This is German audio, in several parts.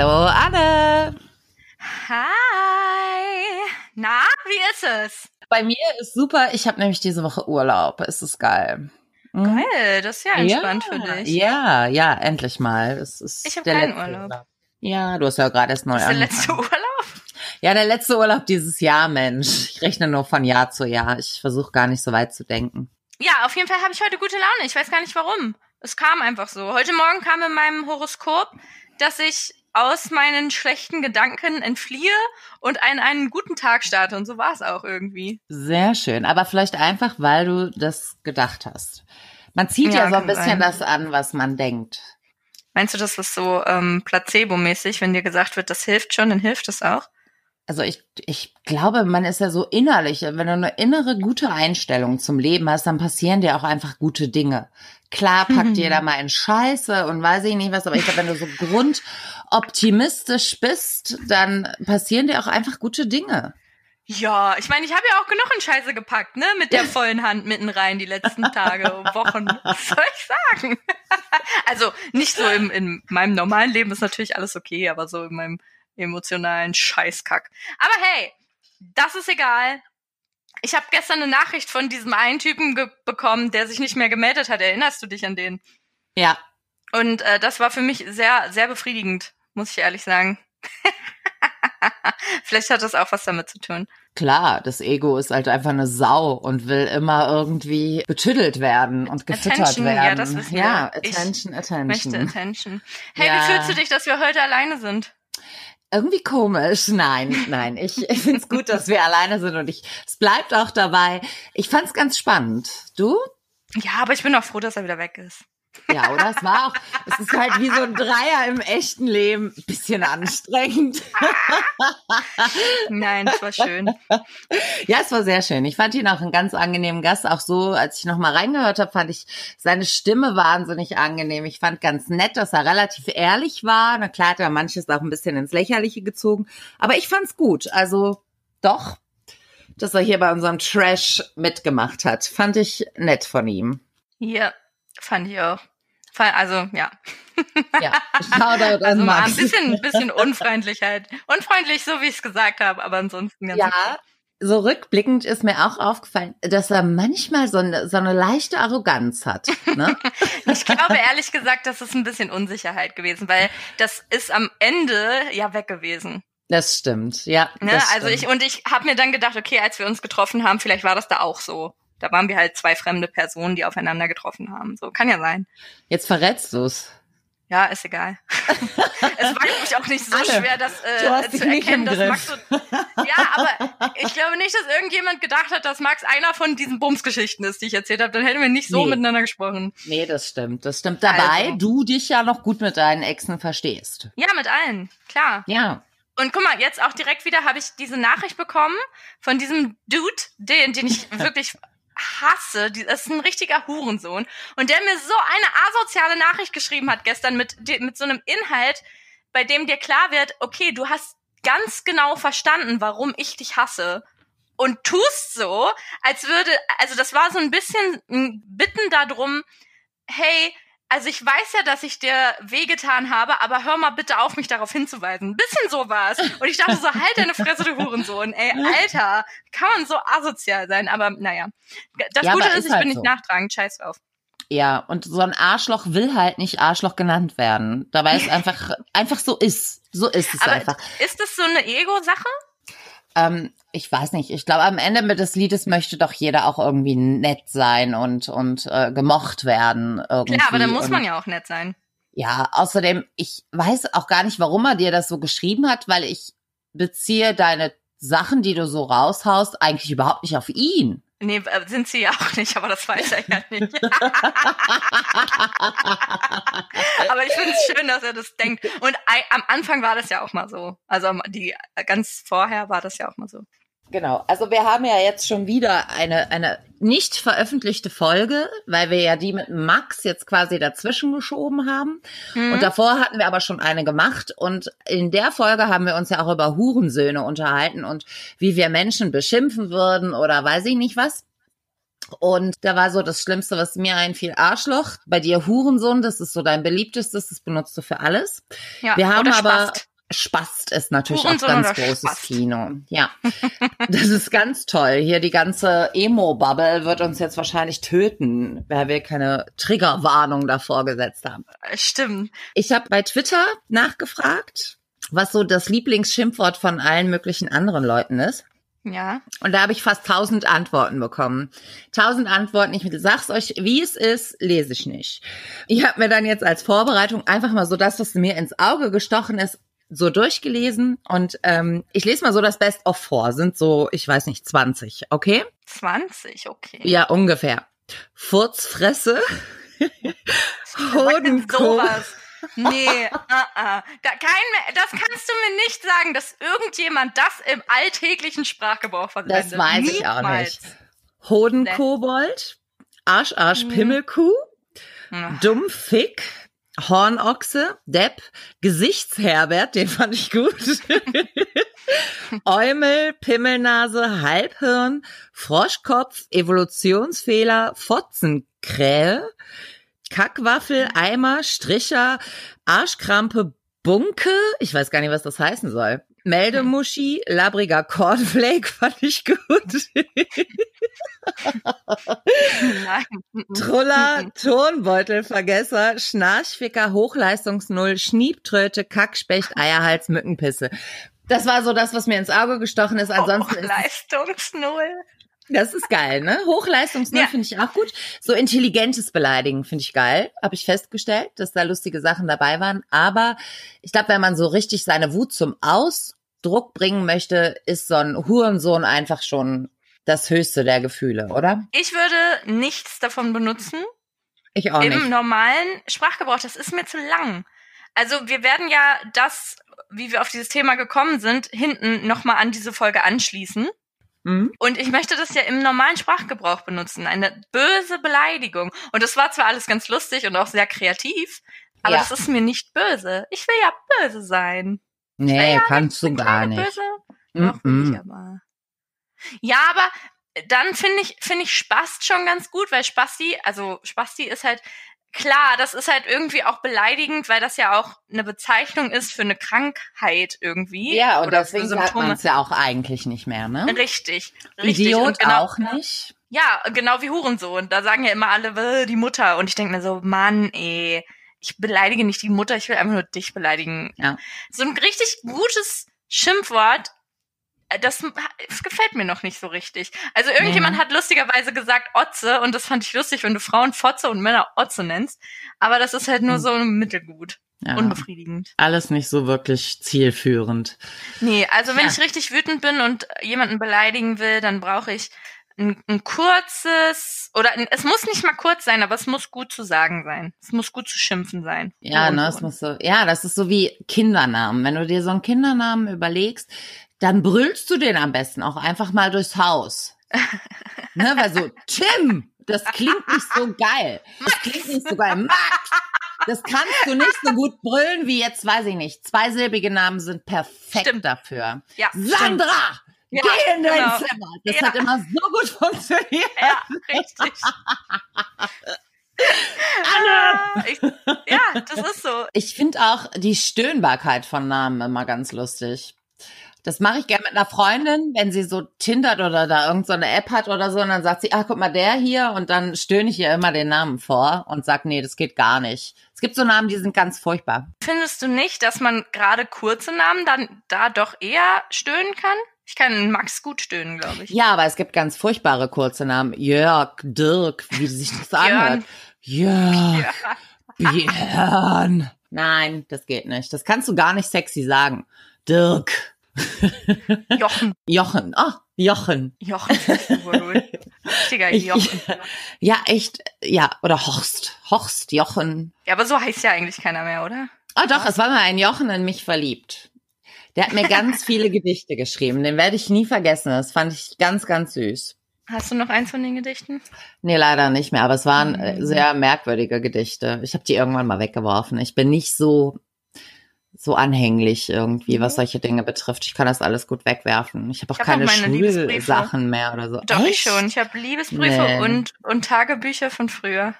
Hallo Anne. Hi. Na, wie ist es? Bei mir ist super. Ich habe nämlich diese Woche Urlaub. Es ist geil. Mhm. Geil, das ist ja entspannt ja, für dich. Ja, ja, endlich mal. Es ist ich habe keinen letzte Urlaub. Ja, du hast ja gerade erst neu ist der angefangen. letzte Urlaub? Ja, der letzte Urlaub dieses Jahr, Mensch. Ich rechne nur von Jahr zu Jahr. Ich versuche gar nicht so weit zu denken. Ja, auf jeden Fall habe ich heute gute Laune. Ich weiß gar nicht warum. Es kam einfach so. Heute Morgen kam in meinem Horoskop, dass ich aus meinen schlechten Gedanken entfliehe und einen, einen guten Tag starte. Und so war es auch irgendwie. Sehr schön. Aber vielleicht einfach, weil du das gedacht hast. Man zieht ja, Ja, so ein bisschen sein. das an, was man denkt. Meinst du, das ist so ähm, placebo-mäßig, wenn dir gesagt wird, das hilft schon, dann hilft es auch? Also ich, ich glaube, man ist ja so innerlich, wenn du eine innere gute Einstellung zum Leben hast, dann passieren dir auch einfach gute Dinge. Klar packt jeder mal in Scheiße und weiß ich nicht was, aber ich glaube, wenn du so grundoptimistisch bist, dann passieren dir auch einfach gute Dinge. Ja, ich meine, ich habe ja auch genug in Scheiße gepackt, ne? Mit der vollen Hand mitten rein die letzten Tage und Wochen. Was soll ich sagen? also nicht so im, in meinem normalen Leben ist natürlich alles okay, aber so in meinem emotionalen Scheißkack. Aber hey, das ist egal. Ich habe gestern eine Nachricht von diesem einen Typen bekommen, der sich nicht mehr gemeldet hat. Erinnerst du dich an den? Ja, Und äh, das war für mich sehr, sehr befriedigend, muss ich ehrlich sagen. Vielleicht hat das auch was damit zu tun. klar, das Ego ist halt einfach eine Sau und will immer irgendwie betüdelt werden und gefüttert Attention, werden. ja, das wissen wir. Ja, Ich attention, attention. Möchte Attention. Hey, Ja. wie fühlst du dich, dass wir heute alleine sind? Irgendwie komisch. Nein, nein. Ich, finde es gut, dass wir alleine sind und ich, es bleibt auch dabei. Ich fand es ganz spannend. Du? Ja, aber ich bin auch froh, dass er wieder weg ist. Ja, oder? Es war auch, es ist halt wie so ein Dreier im echten Leben. Bisschen anstrengend. Nein, das war schön. Ja, es war sehr schön. Ich fand ihn auch einen ganz angenehmen Gast. Auch so, als ich nochmal reingehört habe, fand ich seine Stimme wahnsinnig angenehm. Ich fand ganz nett, dass er relativ ehrlich war. Na klar hat er manches auch ein bisschen ins Lächerliche gezogen. Aber ich fand's gut. Also doch, dass er hier bei unserem Trash mitgemacht hat. Fand ich nett von ihm. Ja, fand ich auch. Also, ja. Ja, Shoutout an Also mal ein Max. bisschen, ein bisschen Unfreundlichkeit. Unfreundlich, so wie ich es gesagt habe, aber ansonsten ganz Ja, so rückblickend ist mir auch aufgefallen, dass er manchmal so eine, so eine leichte Arroganz hat. Ne? Ich glaube ehrlich gesagt, das ist ein bisschen Unsicherheit gewesen, weil das ist am Ende ja weg gewesen. Das stimmt, ja. Ne? das Also stimmt. ich und ich habe mir dann gedacht, okay, als wir uns getroffen haben, vielleicht war das da auch so. Da waren wir halt zwei fremde Personen, die aufeinander getroffen haben. So kann ja sein. Jetzt verrätst du's. Ja, ist egal. es war glaube ich auch nicht so Anne, schwer, das äh, zu erkennen, dass Griff. Max so, Ja, aber ich glaube nicht, dass irgendjemand gedacht hat, dass Max einer von diesen Bumsgeschichten ist, die ich erzählt habe. Dann hätten wir nicht so Nee. miteinander gesprochen. Nee, das stimmt. Das stimmt. Dabei, Also. du dich ja noch gut mit deinen Exen verstehst. Ja, mit allen, klar. Ja. Und guck mal, jetzt auch direkt wieder habe ich diese Nachricht bekommen von diesem Dude, den, den ich wirklich hasse. Das ist ein richtiger Hurensohn. Und der mir so eine asoziale Nachricht geschrieben hat gestern mit, mit so einem Inhalt, bei dem dir klar wird, okay, du hast ganz genau verstanden, warum ich dich hasse. Und tust so, als würde, also das war so ein bisschen ein Bitten darum, hey, also ich weiß ja, dass ich dir wehgetan habe, aber hör mal bitte auf, mich darauf hinzuweisen. Ein bisschen so war's. Und ich dachte so, halt deine Fresse, du Hurensohn. Ey, Alter, kann man so asozial sein? Aber naja. Das Ja, Gute ist, ist ich halt bin nicht so. nachtragend. Scheiß drauf. Ja, und so ein Arschloch will halt nicht Arschloch genannt werden. Dabei es einfach, einfach so ist. So ist es Aber einfach. ist das so eine Ego-Sache? Ähm, ich weiß nicht. Ich glaube, am Ende des Liedes möchte doch jeder auch irgendwie nett sein und, und äh, gemocht werden. Irgendwie. Ja, aber dann muss und, man ja auch nett sein. Ja, außerdem, ich weiß auch gar nicht, warum er dir das so geschrieben hat, weil ich beziehe deine Sachen, die du so raushaust, eigentlich überhaupt nicht auf ihn. Nee, äh, sind sie ja auch nicht, aber das weiß er ja nicht. aber ich finde es schön, dass er das denkt. Und am Anfang war das ja auch mal so. Also die ganz vorher war das ja auch mal so. Genau, also wir haben ja jetzt schon wieder eine, eine nicht veröffentlichte Folge, weil wir ja die mit Max jetzt quasi dazwischen geschoben haben. Mhm. Und davor hatten wir aber schon eine gemacht. Und in der Folge haben wir uns ja auch über Hurensöhne unterhalten und wie wir Menschen beschimpfen würden oder weiß ich nicht was. Und da war so das Schlimmste, was mir einfiel, Arschloch. Bei dir Hurensohn, das ist so dein beliebtestes, das benutzt du für alles. Ja, Wir haben aber Spast. Spast ist natürlich auch Hurensohn ganz großes Spast? Kino. Ja, das ist ganz toll. Hier die ganze Emo-Bubble wird uns jetzt wahrscheinlich töten, weil wir keine Triggerwarnung davor gesetzt haben. Äh, Stimmt. Ich habe bei Twitter nachgefragt, was so das Lieblingsschimpfwort von allen möglichen anderen Leuten ist. Ja. Und da habe ich fast tausend Antworten bekommen. Tausend Antworten. Ich sag's euch, wie es ist, lese ich nicht. Ich habe mir dann jetzt als Vorbereitung einfach mal so das, was mir ins Auge gestochen ist, so durchgelesen. Und ähm, ich lese mal so das Best-of vor. Sind so, ich weiß nicht, 20, okay? 20, okay. Ja, ungefähr. Furzfresse. Wer sagt denn Hodenko. sowas? Nee, uh -uh. Da, kein, das kannst du mir nicht sagen, dass irgendjemand das im alltäglichen Sprachgebrauch verwendet. Das weiß ich auch Niemals. nicht. Hodenkobold. Arsch, Arsch, Mhm. Pimmelkuh. Ach, Dummfick, Hornochse, Depp, Gesichtsherbert, den fand ich gut. Eumel, Pimmelnase, Halbhirn, Froschkopf, Evolutionsfehler, Fotzenkrähe, Kackwaffel, Eimer, Stricher, Arschkrampe, Bunke, ich weiß gar nicht, was das heißen soll. Meldemuschi, labriger Cornflake fand ich gut. Truller, Turnbeutelvergesser, Schnarchficker, Hochleistungsnull, Schniebtröte, Kackspecht, Eierhals, Mückenpisse. Das war so das, was mir ins Auge gestochen ist. Ansonsten ist Leistungsnull. Das ist geil, ne? Hochleistungsnull Ja. finde ich auch gut. So intelligentes Beleidigen finde ich geil. Habe ich festgestellt, dass da lustige Sachen dabei waren. Aber ich glaube, wenn man so richtig seine Wut zum Ausdruck bringen möchte, ist so ein Hurensohn einfach schon das höchste der Gefühle, oder? Ich würde nichts davon benutzen. Ich auch Im nicht. normalen Sprachgebrauch, das ist mir zu lang. Also wir werden ja das, wie wir auf dieses Thema gekommen sind, hinten nochmal an diese Folge anschließen. Mhm. Und ich möchte das ja im normalen Sprachgebrauch benutzen. Eine böse Beleidigung. Und das war zwar alles ganz lustig und auch sehr kreativ, aber Ja. das ist mir nicht böse. Ich will ja böse sein. Nee, ja kannst du gar nicht. Böse. Doch, will Mhm. ich aber. Ja, aber dann finde ich, finde ich Spast schon ganz gut, weil Spasti, also Spasti ist halt, klar, das ist halt irgendwie auch beleidigend, weil das ja auch eine Bezeichnung ist für eine Krankheit irgendwie. Ja, und deswegen sagt man es ja auch eigentlich nicht mehr, ne? Richtig, richtig. Idiot und genau, auch nicht. Ja, genau wie Hurensohn. Da sagen ja immer alle, "Äh, die Mutter. Und ich denke mir so, Mann, ey, ich beleidige nicht die Mutter, ich will einfach nur dich beleidigen. Ja. So ein richtig gutes Schimpfwort, das, das gefällt mir noch nicht so richtig. Also irgendjemand Mhm. hat lustigerweise gesagt Otze und das fand ich lustig, wenn du Frauen Fotze und Männer Otze nennst. Aber das ist halt nur Mhm. so mittelgut, Ja. unbefriedigend. Alles nicht so wirklich zielführend. Nee, also wenn Ja. ich richtig wütend bin und jemanden beleidigen will, dann brauche ich ein, ein kurzes oder ein, es muss nicht mal kurz sein, aber es muss gut zu sagen sein. Es muss gut zu schimpfen sein. Ja, Und ne, es muss so, ja, das ist so wie Kindernamen. Wenn du dir so einen Kindernamen überlegst, dann brüllst du den am besten auch einfach mal durchs Haus. ne, weil so, Tim, das klingt nicht so geil. Das klingt nicht so geil. Max, das kannst du nicht so gut brüllen wie jetzt, weiß ich nicht. Zweisilbige Namen sind perfekt Stimmt. dafür. Ja, Sandra, Ja, geh in dein genau. Zimmer. Das Ja. hat immer so gut funktioniert. Ja, richtig. Ah, ich, ja, das ist so. Ich finde auch die Stöhnbarkeit von Namen immer ganz lustig. Das mache ich gerne mit einer Freundin, wenn sie so tindert oder da irgend so App hat oder so, und dann sagt sie, ach, guck mal, der hier, und dann stöhne ich ihr immer den Namen vor und sag, nee, das geht gar nicht. Es gibt so Namen, die sind ganz furchtbar. Findest du nicht, dass man gerade kurze Namen dann da doch eher stöhnen kann? Ich kann Max gut stöhnen, glaube ich. Ja, aber es gibt ganz furchtbare kurze Namen. Jörg, Dirk, wie sich das anhört. Jörg, Ja. Björn. Nein, das geht nicht. Das kannst du gar nicht sexy sagen. Dirk, Jochen. Jochen, ah, Jochen. Jochen gut. Richtiger Ich, Jochen. ja, echt, ja, oder Horst. Horst, Jochen. Ja, aber so heißt ja eigentlich keiner mehr, oder? Ah, doch, es war mal ein Jochen in mich verliebt. Der hat mir ganz viele Gedichte geschrieben. Den werde ich nie vergessen. Das fand ich ganz, ganz süß. Hast du noch eins von den Gedichten? Nee, leider nicht mehr, aber es waren äh, Mhm. sehr merkwürdige Gedichte. Ich habe die irgendwann mal weggeworfen. Ich bin nicht so so anhänglich irgendwie, was Mhm. solche Dinge betrifft. Ich kann das alles gut wegwerfen. Ich habe auch Ich hab keine. Schulsachen mehr oder so. Doch, ich Echt? schon. Ich habe Liebesbriefe Nee. und, und Tagebücher von früher.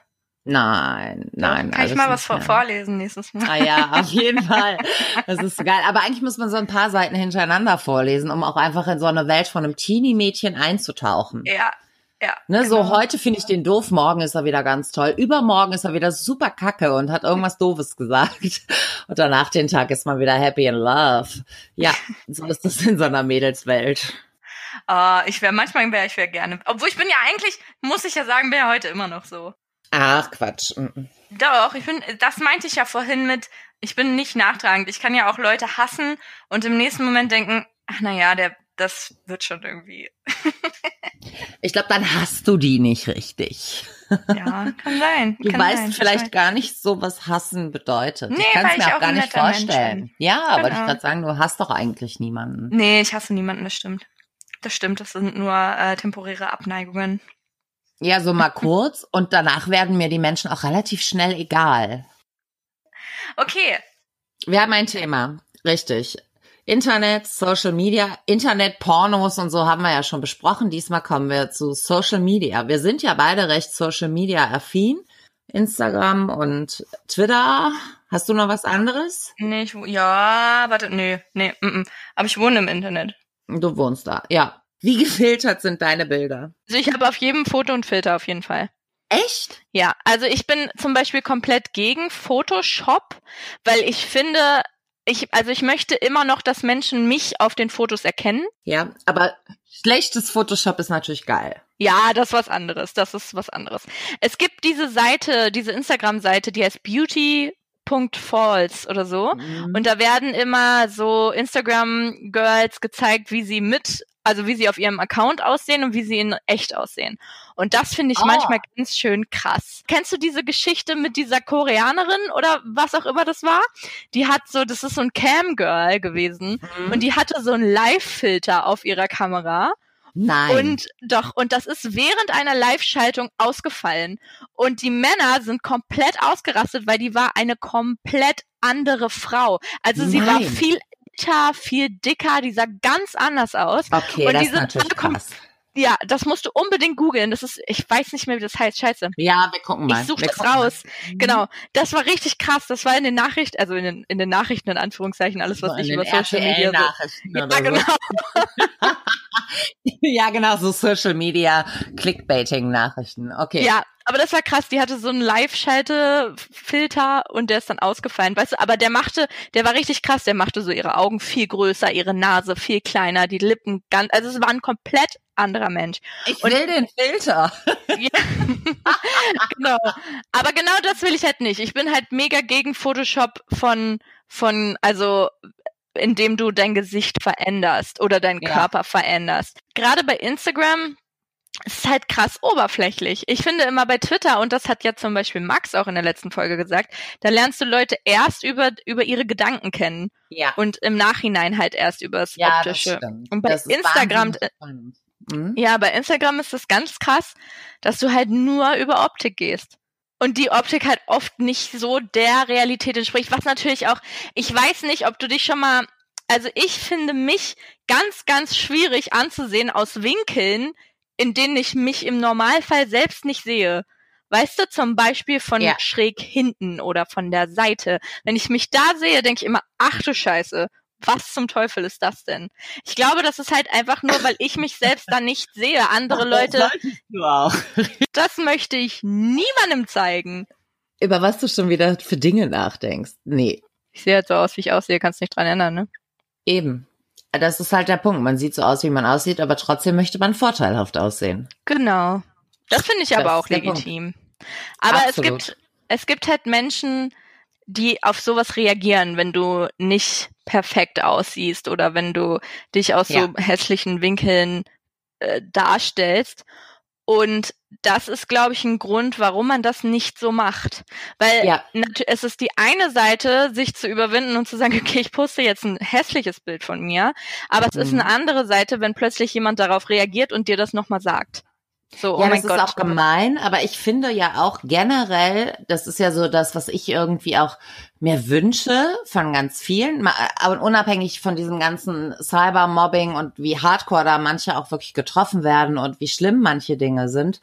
Nein, nein. Kann ich mal was vor vorlesen nächstes Mal? Ah ja, auf jeden Fall. Das ist geil. Aber eigentlich muss man so ein paar Seiten hintereinander vorlesen, um auch einfach in so eine Welt von einem Teenie-Mädchen einzutauchen. Ja, ja. Ne, so genau. heute finde ich den doof, morgen ist er wieder ganz toll, übermorgen ist er wieder super kacke und hat irgendwas Doofes gesagt. Und danach den Tag ist man wieder happy in love. Ja, so ist das in so einer Mädelswelt. Ah, ich wäre, manchmal wäre ich wär gerne. Obwohl ich bin ja eigentlich, muss ich ja sagen, bin ja heute immer noch so. Ach, Quatsch. Doch, ich bin, das meinte ich ja vorhin mit, ich bin nicht nachtragend. Ich kann ja auch Leute hassen und im nächsten Moment denken, ach na ja, der, das wird schon irgendwie. Ich glaube, dann hast du die nicht richtig. Ja, kann sein. Du kann weißt sein, vielleicht kann gar nicht so, was hassen bedeutet. Nee, ich kann es ich mir auch gar nicht Mensch vorstellen. bin. Ja, aber ich Genau. gerade sagen, du hast doch eigentlich niemanden. Nee, ich hasse niemanden, das stimmt. Das stimmt, das sind nur äh, temporäre Abneigungen. Ja, so mal kurz und danach werden mir die Menschen auch relativ schnell egal. Okay, Wir haben ein Thema, richtig. Internet, Social Media, Internet, Pornos und so haben wir ja schon besprochen. Diesmal kommen wir zu Social Media. Wir sind ja beide recht Social Media affin. Instagram und Twitter. Hast du noch was anderes? nee, ich, ja, warte, nee, nee, mm, mm. aber ich wohne im Internet. Du wohnst da, ja. Wie gefiltert sind deine Bilder? Also ich habe auf jedem Foto einen Filter auf jeden Fall. Echt? Ja, also ich bin zum Beispiel komplett gegen Photoshop, weil ich finde, ich, also ich möchte immer noch, dass Menschen mich auf den Fotos erkennen. Ja, aber schlechtes Photoshop ist natürlich geil. Ja, das ist was anderes. Das ist was anderes. Es gibt diese Seite, diese Instagram-Seite, die heißt beauty.falls oder so. Mhm. Und da werden immer so Instagram-Girls gezeigt, wie sie mit, also wie sie auf ihrem Account aussehen und wie sie in echt aussehen. Und das finde ich Oh. manchmal ganz schön krass. Kennst du diese Geschichte mit dieser Koreanerin oder was auch immer das war? Die hat so, das ist so ein Cam-Girl gewesen Mhm. und die hatte so einen Live-Filter auf ihrer Kamera. Nein. Und doch, und das ist während einer Live-Schaltung ausgefallen. Und die Männer sind komplett ausgerastet, weil die war eine komplett andere Frau. Also sie war Nein. viel älter, viel dicker, die sah ganz anders aus. okay, und das ist natürlich krass. Ja, das musst du unbedingt googeln. Das ist, ich weiß nicht mehr, wie das heißt. Scheiße. Ja, wir gucken mal. Ich suche das raus. mal. Mhm. Genau. Das war richtig krass. Das war in den Nachrichten, also in den, in den Nachrichten, in Anführungszeichen, alles, was So ich über Social Media so. RTL-Nachrichten Ja, oder so. genau. Ja, genau, so Social Media Clickbaiting-Nachrichten. Okay. Ja, aber das war krass. Die hatte so einen Live-Schalte-Filter und der ist dann ausgefallen. Weißt du, aber der machte, der war richtig krass. Der machte so ihre Augen viel größer, ihre Nase viel kleiner, die Lippen ganz, also es war ein komplett anderer Mensch. Ich Und- will den Filter. Ja. genau. Aber genau das will ich halt nicht. Ich bin halt mega gegen Photoshop von, von, also, indem du dein Gesicht veränderst oder deinen Ja. Körper veränderst. Gerade bei Instagram ist es halt krass oberflächlich. Ich finde immer bei Twitter, und das hat ja zum Beispiel Max auch in der letzten Folge gesagt, da lernst du Leute erst über, über ihre Gedanken kennen Ja. und im Nachhinein halt erst übers Ja, das Optische. stimmt. Und bei Das ist Instagram-. Mhm. Ja, bei Instagram ist das ganz krass, dass du halt nur über Optik gehst. Und die Optik halt oft nicht so der Realität entspricht, was natürlich auch, ich weiß nicht, ob du dich schon mal, also ich finde mich ganz, ganz schwierig anzusehen aus Winkeln, in denen ich mich im Normalfall selbst nicht sehe. Weißt du, zum Beispiel von Ja. schräg hinten oder von der Seite. Wenn ich mich da sehe, denke ich immer, ach du Scheiße, was zum Teufel ist das denn? Ich glaube, das ist halt einfach nur, weil ich mich selbst da nicht sehe. Andere Leute, Das solltest du auch. das möchte ich niemandem zeigen. Über was du schon wieder für Dinge nachdenkst. Nee, Ich sehe halt so aus, wie ich aussehe, kannst nicht dran ändern, ne? eben. Das ist halt der Punkt. Man sieht so aus, wie man aussieht, aber trotzdem möchte man vorteilhaft aussehen. Genau. Das finde ich Das aber auch legitim. Aber es Absolut. gibt, es gibt halt Menschen, die auf sowas reagieren, wenn du nicht perfekt aussiehst oder wenn du dich aus Ja. so hässlichen Winkeln äh, darstellst. Und das ist, glaube ich, ein Grund, warum man das nicht so macht. Weil Ja. es ist die eine Seite, sich zu überwinden und zu sagen, okay, ich poste jetzt ein hässliches Bild von mir. Aber es ist Mhm. eine andere Seite, wenn plötzlich jemand darauf reagiert und dir das nochmal sagt. So, oh ja, das Gott. ist auch gemein, aber ich finde ja auch generell, das ist ja so das, was ich irgendwie auch mir wünsche von ganz vielen, aber unabhängig von diesem ganzen Cybermobbing und wie hardcore da manche auch wirklich getroffen werden und wie schlimm manche Dinge sind,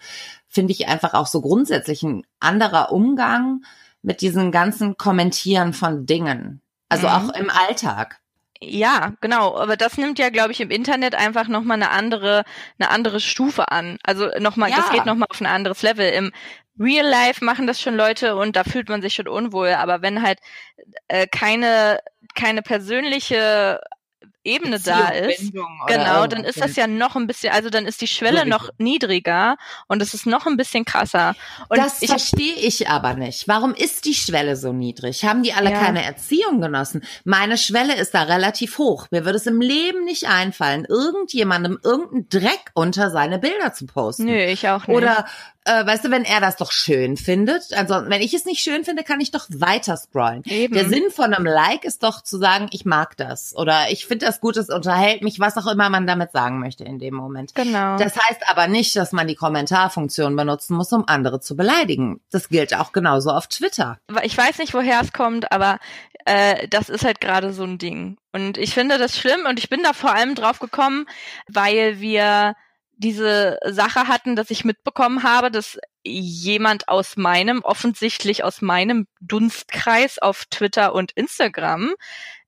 finde ich einfach auch so grundsätzlich ein anderer Umgang mit diesen ganzen Kommentieren von Dingen. Also Mhm. auch im Alltag. Ja, genau. Aber das nimmt ja, glaube ich, im Internet einfach nochmal eine andere, eine andere Stufe an. Also nochmal, das Ja. geht nochmal auf ein anderes Level. Im Real Life machen das schon Leute und da fühlt man sich schon unwohl. Aber wenn halt äh, keine, keine persönliche Ebene da ist, Genau, dann ist das ja noch ein bisschen, also dann ist die Schwelle So noch niedriger und es ist noch ein bisschen krasser. Und das ich, verstehe ich aber nicht. Warum ist die Schwelle so niedrig? Haben die alle Ja. keine Erziehung genossen? Meine Schwelle ist da relativ hoch. Mir würde es im Leben nicht einfallen, irgendjemandem irgendeinen Dreck unter seine Bilder zu posten. nö, ich auch nicht. Oder äh, weißt du, wenn er das doch schön findet, also wenn ich es nicht schön finde, kann ich doch weiter scrollen. Eben. Der Sinn von einem Like ist doch zu sagen, ich mag das oder ich finde das gut, es unterhält mich, was auch immer man damit sagen möchte in dem Moment. genau. Das heißt aber nicht, dass man die Kommentarfunktion benutzen muss, um andere zu beleidigen. Das gilt auch genauso auf Twitter. ich weiß nicht, woher es kommt, aber äh, das ist halt gerade so ein Ding. Und ich finde das schlimm und ich bin da vor allem drauf gekommen, weil wir diese Sache hatten, dass ich mitbekommen habe, dass jemand aus meinem, offensichtlich aus meinem Dunstkreis auf Twitter und Instagram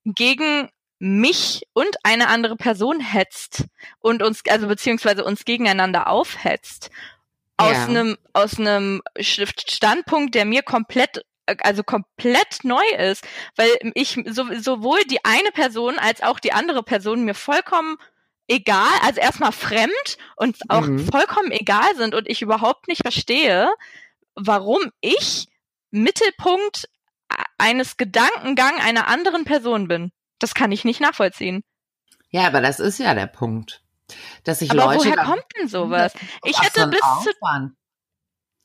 gegen mich und eine andere Person hetzt und uns, also beziehungsweise uns gegeneinander aufhetzt. Aus Ja. einem, aus einem Standpunkt, der mir komplett also komplett neu ist, weil ich so, sowohl die eine Person als auch die andere Person mir vollkommen egal, also erstmal fremd und auch Mhm. vollkommen egal sind und ich überhaupt nicht verstehe, warum ich Mittelpunkt eines Gedankengang einer anderen Person bin. Das kann ich nicht nachvollziehen. Ja, aber das ist ja der Punkt. Dass sich Aber Leute woher kommt denn sowas? Ich hätte bis zu Aufwand.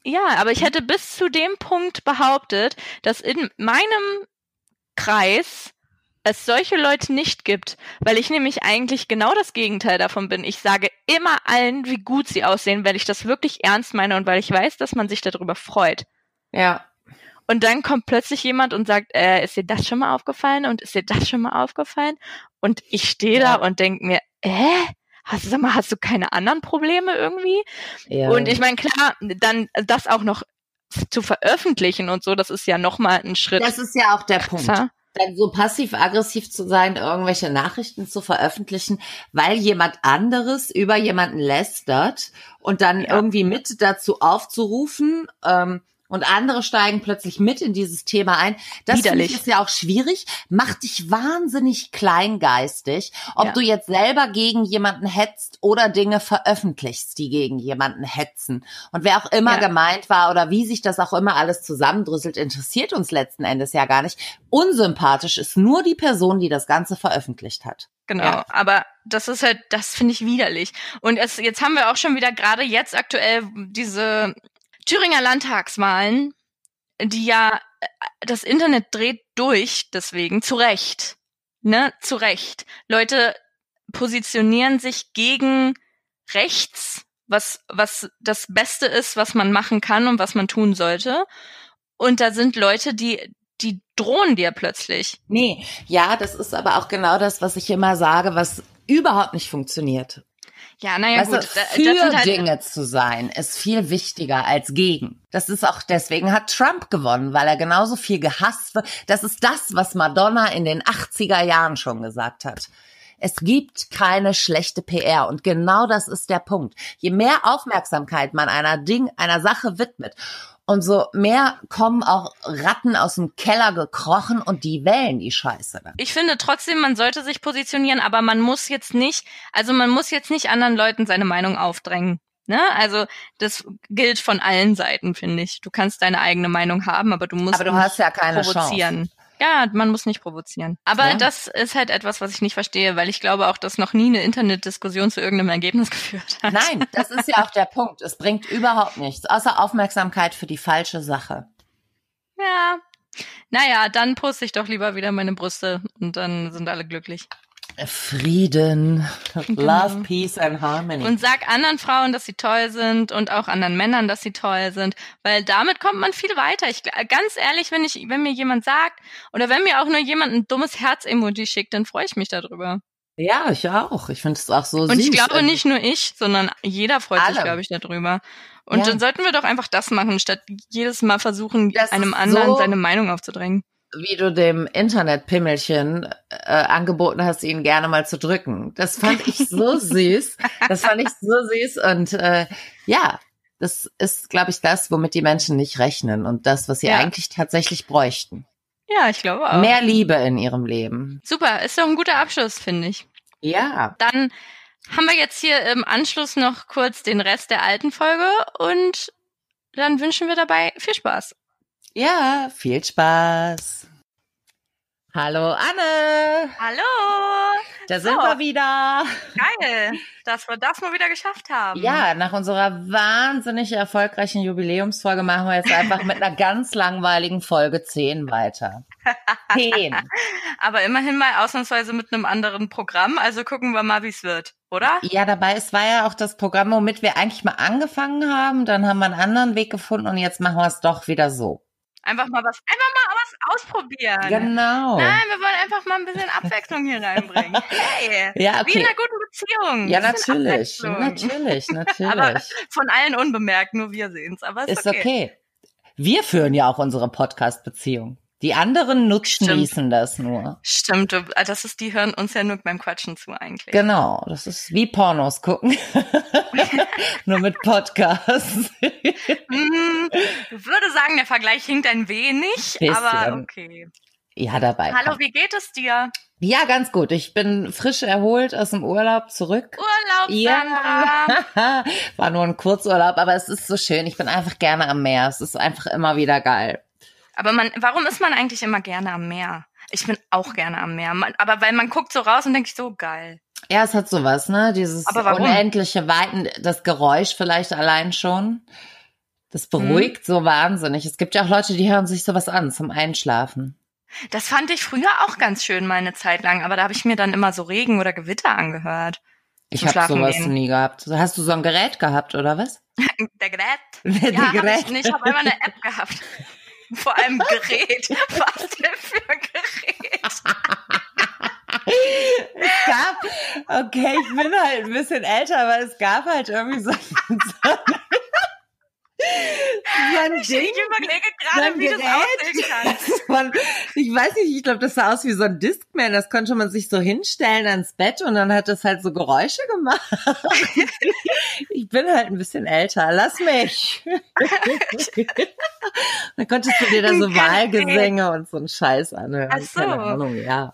Ja, aber ich hätte bis zu dem Punkt behauptet, dass in meinem Kreis es solche Leute nicht gibt, weil ich nämlich eigentlich genau das Gegenteil davon bin. Ich sage immer allen, wie gut sie aussehen, weil ich das wirklich ernst meine und weil ich weiß, dass man sich darüber freut. Ja. Und dann kommt plötzlich jemand und sagt, äh, ist dir das schon mal aufgefallen und ist dir das schon mal aufgefallen? Und ich stehe Ja. da und denke mir, äh, hast, sag mal, hast du keine anderen Probleme irgendwie? ja. Und ich meine, klar, dann das auch noch zu veröffentlichen und so, das ist ja nochmal ein Schritt. das ist ja auch der Punkt. Dann so passiv-aggressiv zu sein, irgendwelche Nachrichten zu veröffentlichen, weil jemand anderes über jemanden lästert und dann Ja. irgendwie mit dazu aufzurufen, ähm, und andere steigen plötzlich mit in dieses Thema ein. Das finde Widerlich. ich ist ja auch schwierig, macht dich wahnsinnig kleingeistig, ob Ja. du jetzt selber gegen jemanden hetzt oder Dinge veröffentlichst, die gegen jemanden hetzen. Und wer auch immer Ja. gemeint war oder wie sich das auch immer alles zusammendrüsselt, interessiert uns letzten Endes ja gar nicht. Unsympathisch ist nur die Person, die das Ganze veröffentlicht hat. Genau, Ja. aber das ist halt, das finde ich widerlich. Und es, jetzt haben wir auch schon wieder gerade jetzt aktuell diese Thüringer Landtagswahlen, die ja äh, das Internet dreht durch, deswegen zu Recht. Ne, zu Recht. Leute positionieren sich gegen rechts, was, was das Beste ist, was man machen kann und was man tun sollte. Und da sind Leute, die, die drohen dir plötzlich. Nee, ja, das ist aber auch genau das, was ich immer sage, was überhaupt nicht funktioniert. Ja, naja, weißt gut. du, für halt, Dinge zu sein, ist viel wichtiger als gegen. Das ist auch, deswegen hat Trump gewonnen, weil er genauso viel gehasst wird. Das ist das, was Madonna in den 80er Jahren schon gesagt hat. Es gibt keine schlechte PR und genau das ist der Punkt. Je mehr Aufmerksamkeit man einer Ding, einer Sache widmet, umso mehr kommen auch Ratten aus dem Keller gekrochen und die wählen die Scheiße dann. ich finde trotzdem, man sollte sich positionieren, aber man muss jetzt nicht, also man muss jetzt nicht anderen Leuten seine Meinung aufdrängen. Ne? Also das gilt von allen Seiten, finde ich. Du kannst deine eigene Meinung haben, aber du musst Aber du nicht hast ja keine provozieren. Ja, man muss nicht provozieren. Aber Ja. das ist halt etwas, was ich nicht verstehe, weil ich glaube auch, dass noch nie eine Internetdiskussion zu irgendeinem Ergebnis geführt hat. Nein, das ist ja auch der Punkt. Es bringt überhaupt nichts, außer Aufmerksamkeit für die falsche Sache. Ja. Naja, dann poste ich doch lieber wieder meine Brüste und dann sind alle glücklich. Frieden, Love, Peace and Harmony. Und sag anderen Frauen, dass sie toll sind und auch anderen Männern, dass sie toll sind, weil damit kommt man viel weiter. Ich ganz ehrlich, wenn ich, wenn mir jemand sagt oder wenn mir auch nur jemand ein dummes Herz-Emoji schickt, dann freue ich mich darüber. Ja, ich auch. Ich finde es auch so Und süß. ich glaube nicht nur ich, sondern jeder freut Alle. sich, glaube ich, darüber. Und Ja. dann sollten wir doch einfach das machen, statt jedes Mal versuchen, Das einem anderen so- seine Meinung aufzudrängen. Wie du dem Internetpimmelchen äh, angeboten hast, ihn gerne mal zu drücken. Das fand ich so süß. Das fand ich so süß. Und äh, ja, das ist, glaube ich, das, womit die Menschen nicht rechnen und das, was sie Ja. eigentlich tatsächlich bräuchten. Ja, ich glaube auch. Mehr Liebe in ihrem Leben. Super, ist doch ein guter Abschluss, finde ich. Ja. Dann haben wir jetzt hier im Anschluss noch kurz den Rest der alten Folge und dann wünschen wir dabei viel Spaß. Ja, viel Spaß. Hallo Anne, Hallo! da sind So. wir wieder. Geil, dass wir das mal wieder geschafft haben. Ja, nach unserer wahnsinnig erfolgreichen Jubiläumsfolge machen wir jetzt einfach mit einer ganz langweiligen Folge 10 weiter. 10. Aber immerhin mal ausnahmsweise mit einem anderen Programm, also gucken wir mal, wie es wird, oder? Ja, dabei, es war ja auch das Programm, womit wir eigentlich mal angefangen haben. Dann haben wir einen anderen Weg gefunden und jetzt machen wir es doch wieder so. Einfach mal was, einfach mal was ausprobieren. Genau. Nein, wir wollen einfach mal ein bisschen Abwechslung hier reinbringen. Hey, Ja, wie in okay. einer guten Beziehung. Ja, natürlich. Abwechslung. Natürlich, Aber natürlich. von allen unbemerkt, nur wir sehen's. Aber ist, Ist okay. Wir führen ja auch unsere Podcast-Beziehung. Die anderen nutzen das nur. Stimmt, äh, das ist, die hören uns ja nur beim Quatschen zu eigentlich. Genau, das ist wie Pornos gucken. nur mit Podcasts. Ich würde sagen, der Vergleich hinkt ein wenig, Bisschen. aber okay. ja, dabei. Hallo, wie geht es dir? Ja, ganz gut. Ich bin frisch erholt aus dem Urlaub zurück. Urlaub, Sandra. Ja, war nur ein Kurzurlaub, aber es ist so schön. Ich bin einfach gerne am Meer. Es ist einfach immer wieder geil. Aber man, warum ist man eigentlich immer gerne am Meer? Ich bin auch gerne am Meer. Man, aber weil man guckt so raus und denkt sich so geil. Ja, es hat sowas, ne? Dieses unendliche Weiten, das Geräusch vielleicht allein schon. Das beruhigt Mhm. so wahnsinnig. Es gibt ja auch Leute, die hören sich sowas an zum Einschlafen. Das fand ich früher auch ganz schön mal eine Zeit lang, aber da habe ich mir dann immer so Regen oder Gewitter angehört. Ich habe sowas gehen. nie gehabt. Hast du so ein Gerät gehabt oder was? Der Gerät. Der Ja, hab Gerät. ich nicht. Ich habe immer eine App gehabt. Vor allem Gerät. Was denn für ein Gerät? Es gab, okay, ich bin halt ein bisschen älter, aber es gab halt irgendwie so, so, ein Ich, Ding. ich überlege gerade, wie das aussehen kann. ich weiß nicht, ich glaube, das sah aus wie so ein Discman. Das konnte man sich so hinstellen ans Bett und dann hat das halt so Geräusche gemacht. Ich bin halt ein bisschen älter. Lass mich. Dann konntest du dir da so Wahlgesänge und so einen Scheiß anhören. Ach so. Keine Ahnung, ja.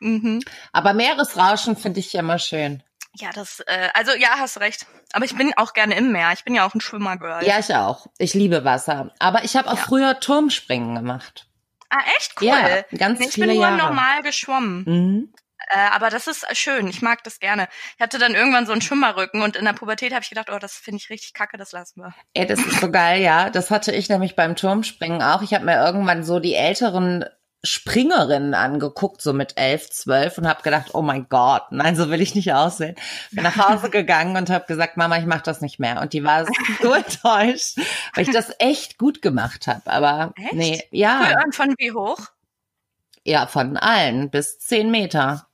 Mhm. Aber Meeresrauschen finde ich immer schön. Ja, das, äh, also ja, hast recht. Aber ich bin auch gerne im Meer. Ich bin ja auch ein Schwimmergirl. Ja, ich auch. Ich liebe Wasser. Aber ich habe auch Ja. früher Turmspringen gemacht. Ah, echt cool. Ja, ganz Nee, ich viele bin nur Jahre. normal geschwommen. Mhm. Äh, aber das ist schön. Ich mag das gerne. Ich hatte dann irgendwann so einen Schwimmerrücken und in der Pubertät habe ich gedacht, oh, das finde ich richtig kacke, das lassen wir. Ey, das ist so geil, ja. Das hatte ich nämlich beim Turmspringen auch. Ich habe mir irgendwann so die älteren Springerinnen angeguckt, so mit elf, zwölf und habe gedacht, oh mein Gott, nein, so will ich nicht aussehen. Bin nach Hause gegangen und habe gesagt, Mama, ich mache das nicht mehr. Und die war so enttäuscht, weil ich das echt gut gemacht habe. Aber Echt? nee, ja, Cool. Und von wie hoch? ja, von allen bis zehn Meter.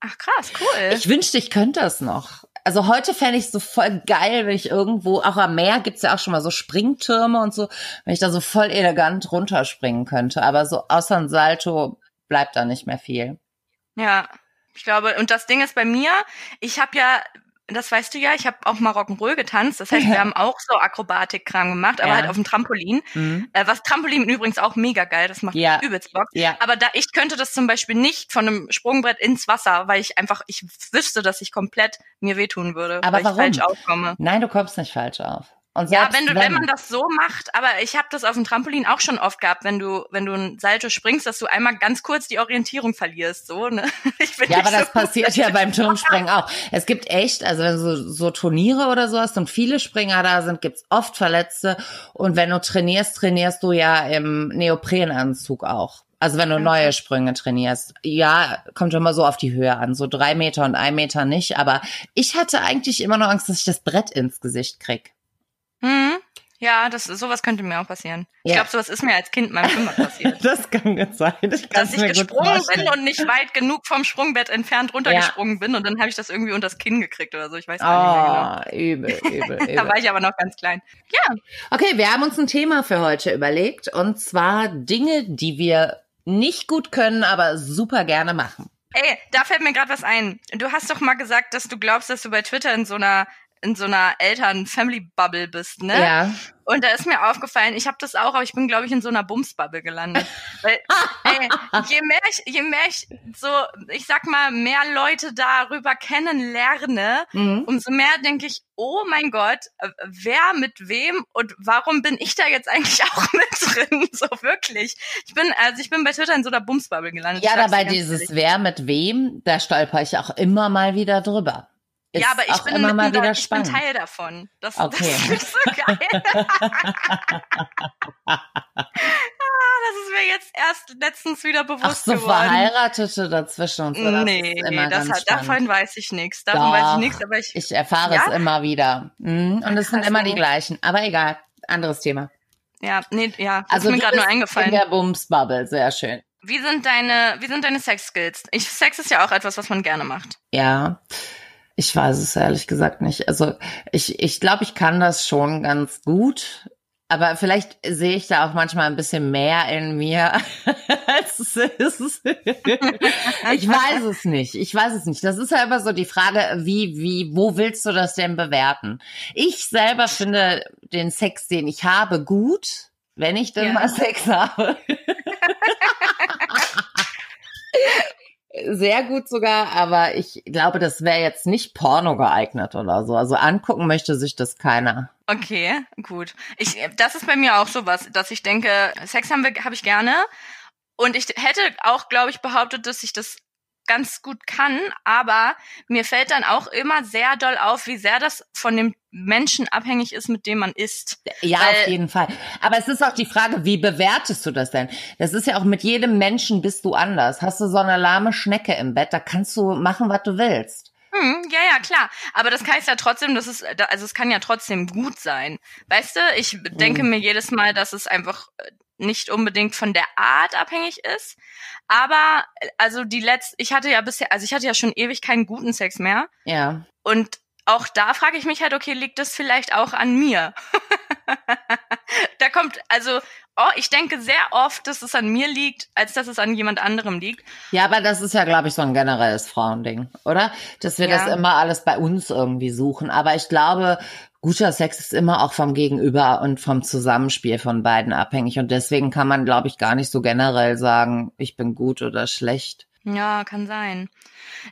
Ach krass, cool. Ich wünschte, ich könnte das noch. Also heute fände ich so voll geil, wenn ich irgendwo, auch am Meer gibt's ja auch schon mal so Springtürme und so, wenn ich da so voll elegant runterspringen könnte. Aber so außer ein Salto bleibt da nicht mehr viel. Ja, ich glaube, und das Ding ist bei mir, ich habe ja, das weißt du ja, ich habe auch mal Rock'n'Roll getanzt. Das heißt, wir haben auch so Akrobatik-Kram gemacht, aber Ja. halt auf dem Trampolin. Mhm. Äh, was Trampolin übrigens auch mega geil, das macht Ja. übelst Bock. Ja. Aber da ich könnte das zum Beispiel nicht von einem Sprungbrett ins Wasser, weil ich einfach, ich wüsste, dass ich komplett mir wehtun würde, Aber weil warum? ich falsch aufkomme. Nein, du kommst nicht falsch auf. Und Ja, wenn du, wenn man das so macht, aber ich habe das auf dem Trampolin auch schon oft gehabt, wenn du, wenn du ein Salto springst, dass du einmal ganz kurz die Orientierung verlierst, so, ne? Ich bin Ja, aber das so passiert ja beim Turmspringen auch. Es gibt echt, also wenn du so, so Turniere oder so hast und viele Springer da sind, gibt's oft Verletzte. Und wenn du trainierst, trainierst du ja im Neoprenanzug auch. Also wenn du Okay. neue Sprünge trainierst. Ja, kommt immer so auf die Höhe an. So drei Meter und ein Meter nicht. Aber ich hatte eigentlich immer nur Angst, dass ich das Brett ins Gesicht krieg. Hm? Ja, das, sowas könnte mir auch passieren. Ich Ja. glaube, sowas ist mir als Kind beim Schwimmbad passiert. Das kann gut sein. Ich Dass ich gesprungen bin und nicht weit genug vom Sprungbett entfernt runtergesprungen bin und dann habe ich das irgendwie unters Kinn gekriegt oder so. Ich weiß gar Oh, übel, übel, nicht mehr genau. Da übel. war ich aber noch ganz klein. Ja, Okay, wir haben uns ein Thema für heute überlegt. Und zwar Dinge, die wir nicht gut können, aber super gerne machen. ey, da fällt mir gerade was ein. Du hast doch mal gesagt, dass du glaubst, dass du bei Twitter in so einer in so einer Eltern-Family-Bubble bist, ne? Ja. Und da ist mir aufgefallen, ich habe das auch, aber ich bin, glaube ich, in so einer Bums-Bubble gelandet. Weil, ey, je mehr ich, je mehr ich so, ich sag mal, mehr Leute darüber kennenlerne, Mhm. umso mehr denke ich, oh mein Gott, wer mit wem und warum bin ich da jetzt eigentlich auch mit drin? So wirklich. Ich bin, also ich bin bei Twitter in so einer Bumsbubble gelandet. Ja, dabei dieses ehrlich. Wer mit wem, da stolper ich auch immer mal wieder drüber. Ist ja, aber ich bin, immer mal wieder ich bin spannend. Teil davon. Das, Okay. das ist so geil. ah, das ist mir jetzt erst letztens wieder bewusst Ach so, geworden. Verheiratete dazwischen und so. Das nee, ist immer nee, das hat, spannend. davon weiß ich nichts. Davon weiß ich Doch. nichts, aber ich, Ich erfahre Ja? es immer wieder. Mhm. Und es sind immer die gleichen. Aber egal, anderes Thema. ja, nee, ja, das Also ist mir gerade nur eingefallen. in der Bums-Bubble, sehr schön. Wie sind deine, wie sind deine Sex-Skills? Ich, Sex ist ja auch etwas, was man gerne macht. Ja, ich weiß es ehrlich gesagt nicht. Also ich, ich glaube, ich kann das schon ganz gut. Aber vielleicht sehe ich da auch manchmal ein bisschen mehr in mir, als es ist. Ich weiß es nicht. Ich weiß es nicht. Das ist ja immer so die Frage, wie, wie, wo willst du das denn bewerten? Ich selber finde den Sex, den ich habe, gut, wenn ich denn Ja. mal Sex habe. Sehr gut sogar, aber ich glaube, das wäre jetzt nicht Porno geeignet oder so. Also angucken möchte sich das keiner. Okay, gut. Ich, das ist bei mir auch sowas, dass ich denke, Sex haben wir, habe ich gerne. Und ich hätte auch, glaube ich, behauptet, dass ich das ganz gut kann, aber mir fällt dann auch immer sehr doll auf, wie sehr das von dem Menschen abhängig ist, mit dem man isst. Ja, Weil- auf jeden Fall. Aber es ist auch die Frage, wie bewertest du das denn? Das ist ja auch mit jedem Menschen bist du anders. Hast du so eine lahme Schnecke im Bett, da kannst du machen, was du willst. Hm, ja, ja, klar. Aber das heißt ja trotzdem, dass es, also es kann ja trotzdem gut sein. Weißt du, ich denke mir jedes Mal, dass es einfach äh, nicht unbedingt von der Art abhängig ist. Aber, also die letzte, ich hatte ja bisher, also ich hatte ja schon ewig keinen guten Sex mehr. Ja. Und auch da frage ich mich halt, okay, liegt das vielleicht auch an mir? da kommt, also, oh, ich denke sehr oft, dass es an mir liegt, als dass es an jemand anderem liegt. Ja, aber das ist ja, glaube ich, so ein generelles Frauending, oder? Dass wir Ja. das immer alles bei uns irgendwie suchen. Aber ich glaube, guter Sex ist immer auch vom Gegenüber und vom Zusammenspiel von beiden abhängig. Und deswegen kann man, glaube ich, gar nicht so generell sagen, ich bin gut oder schlecht. Ja, kann sein.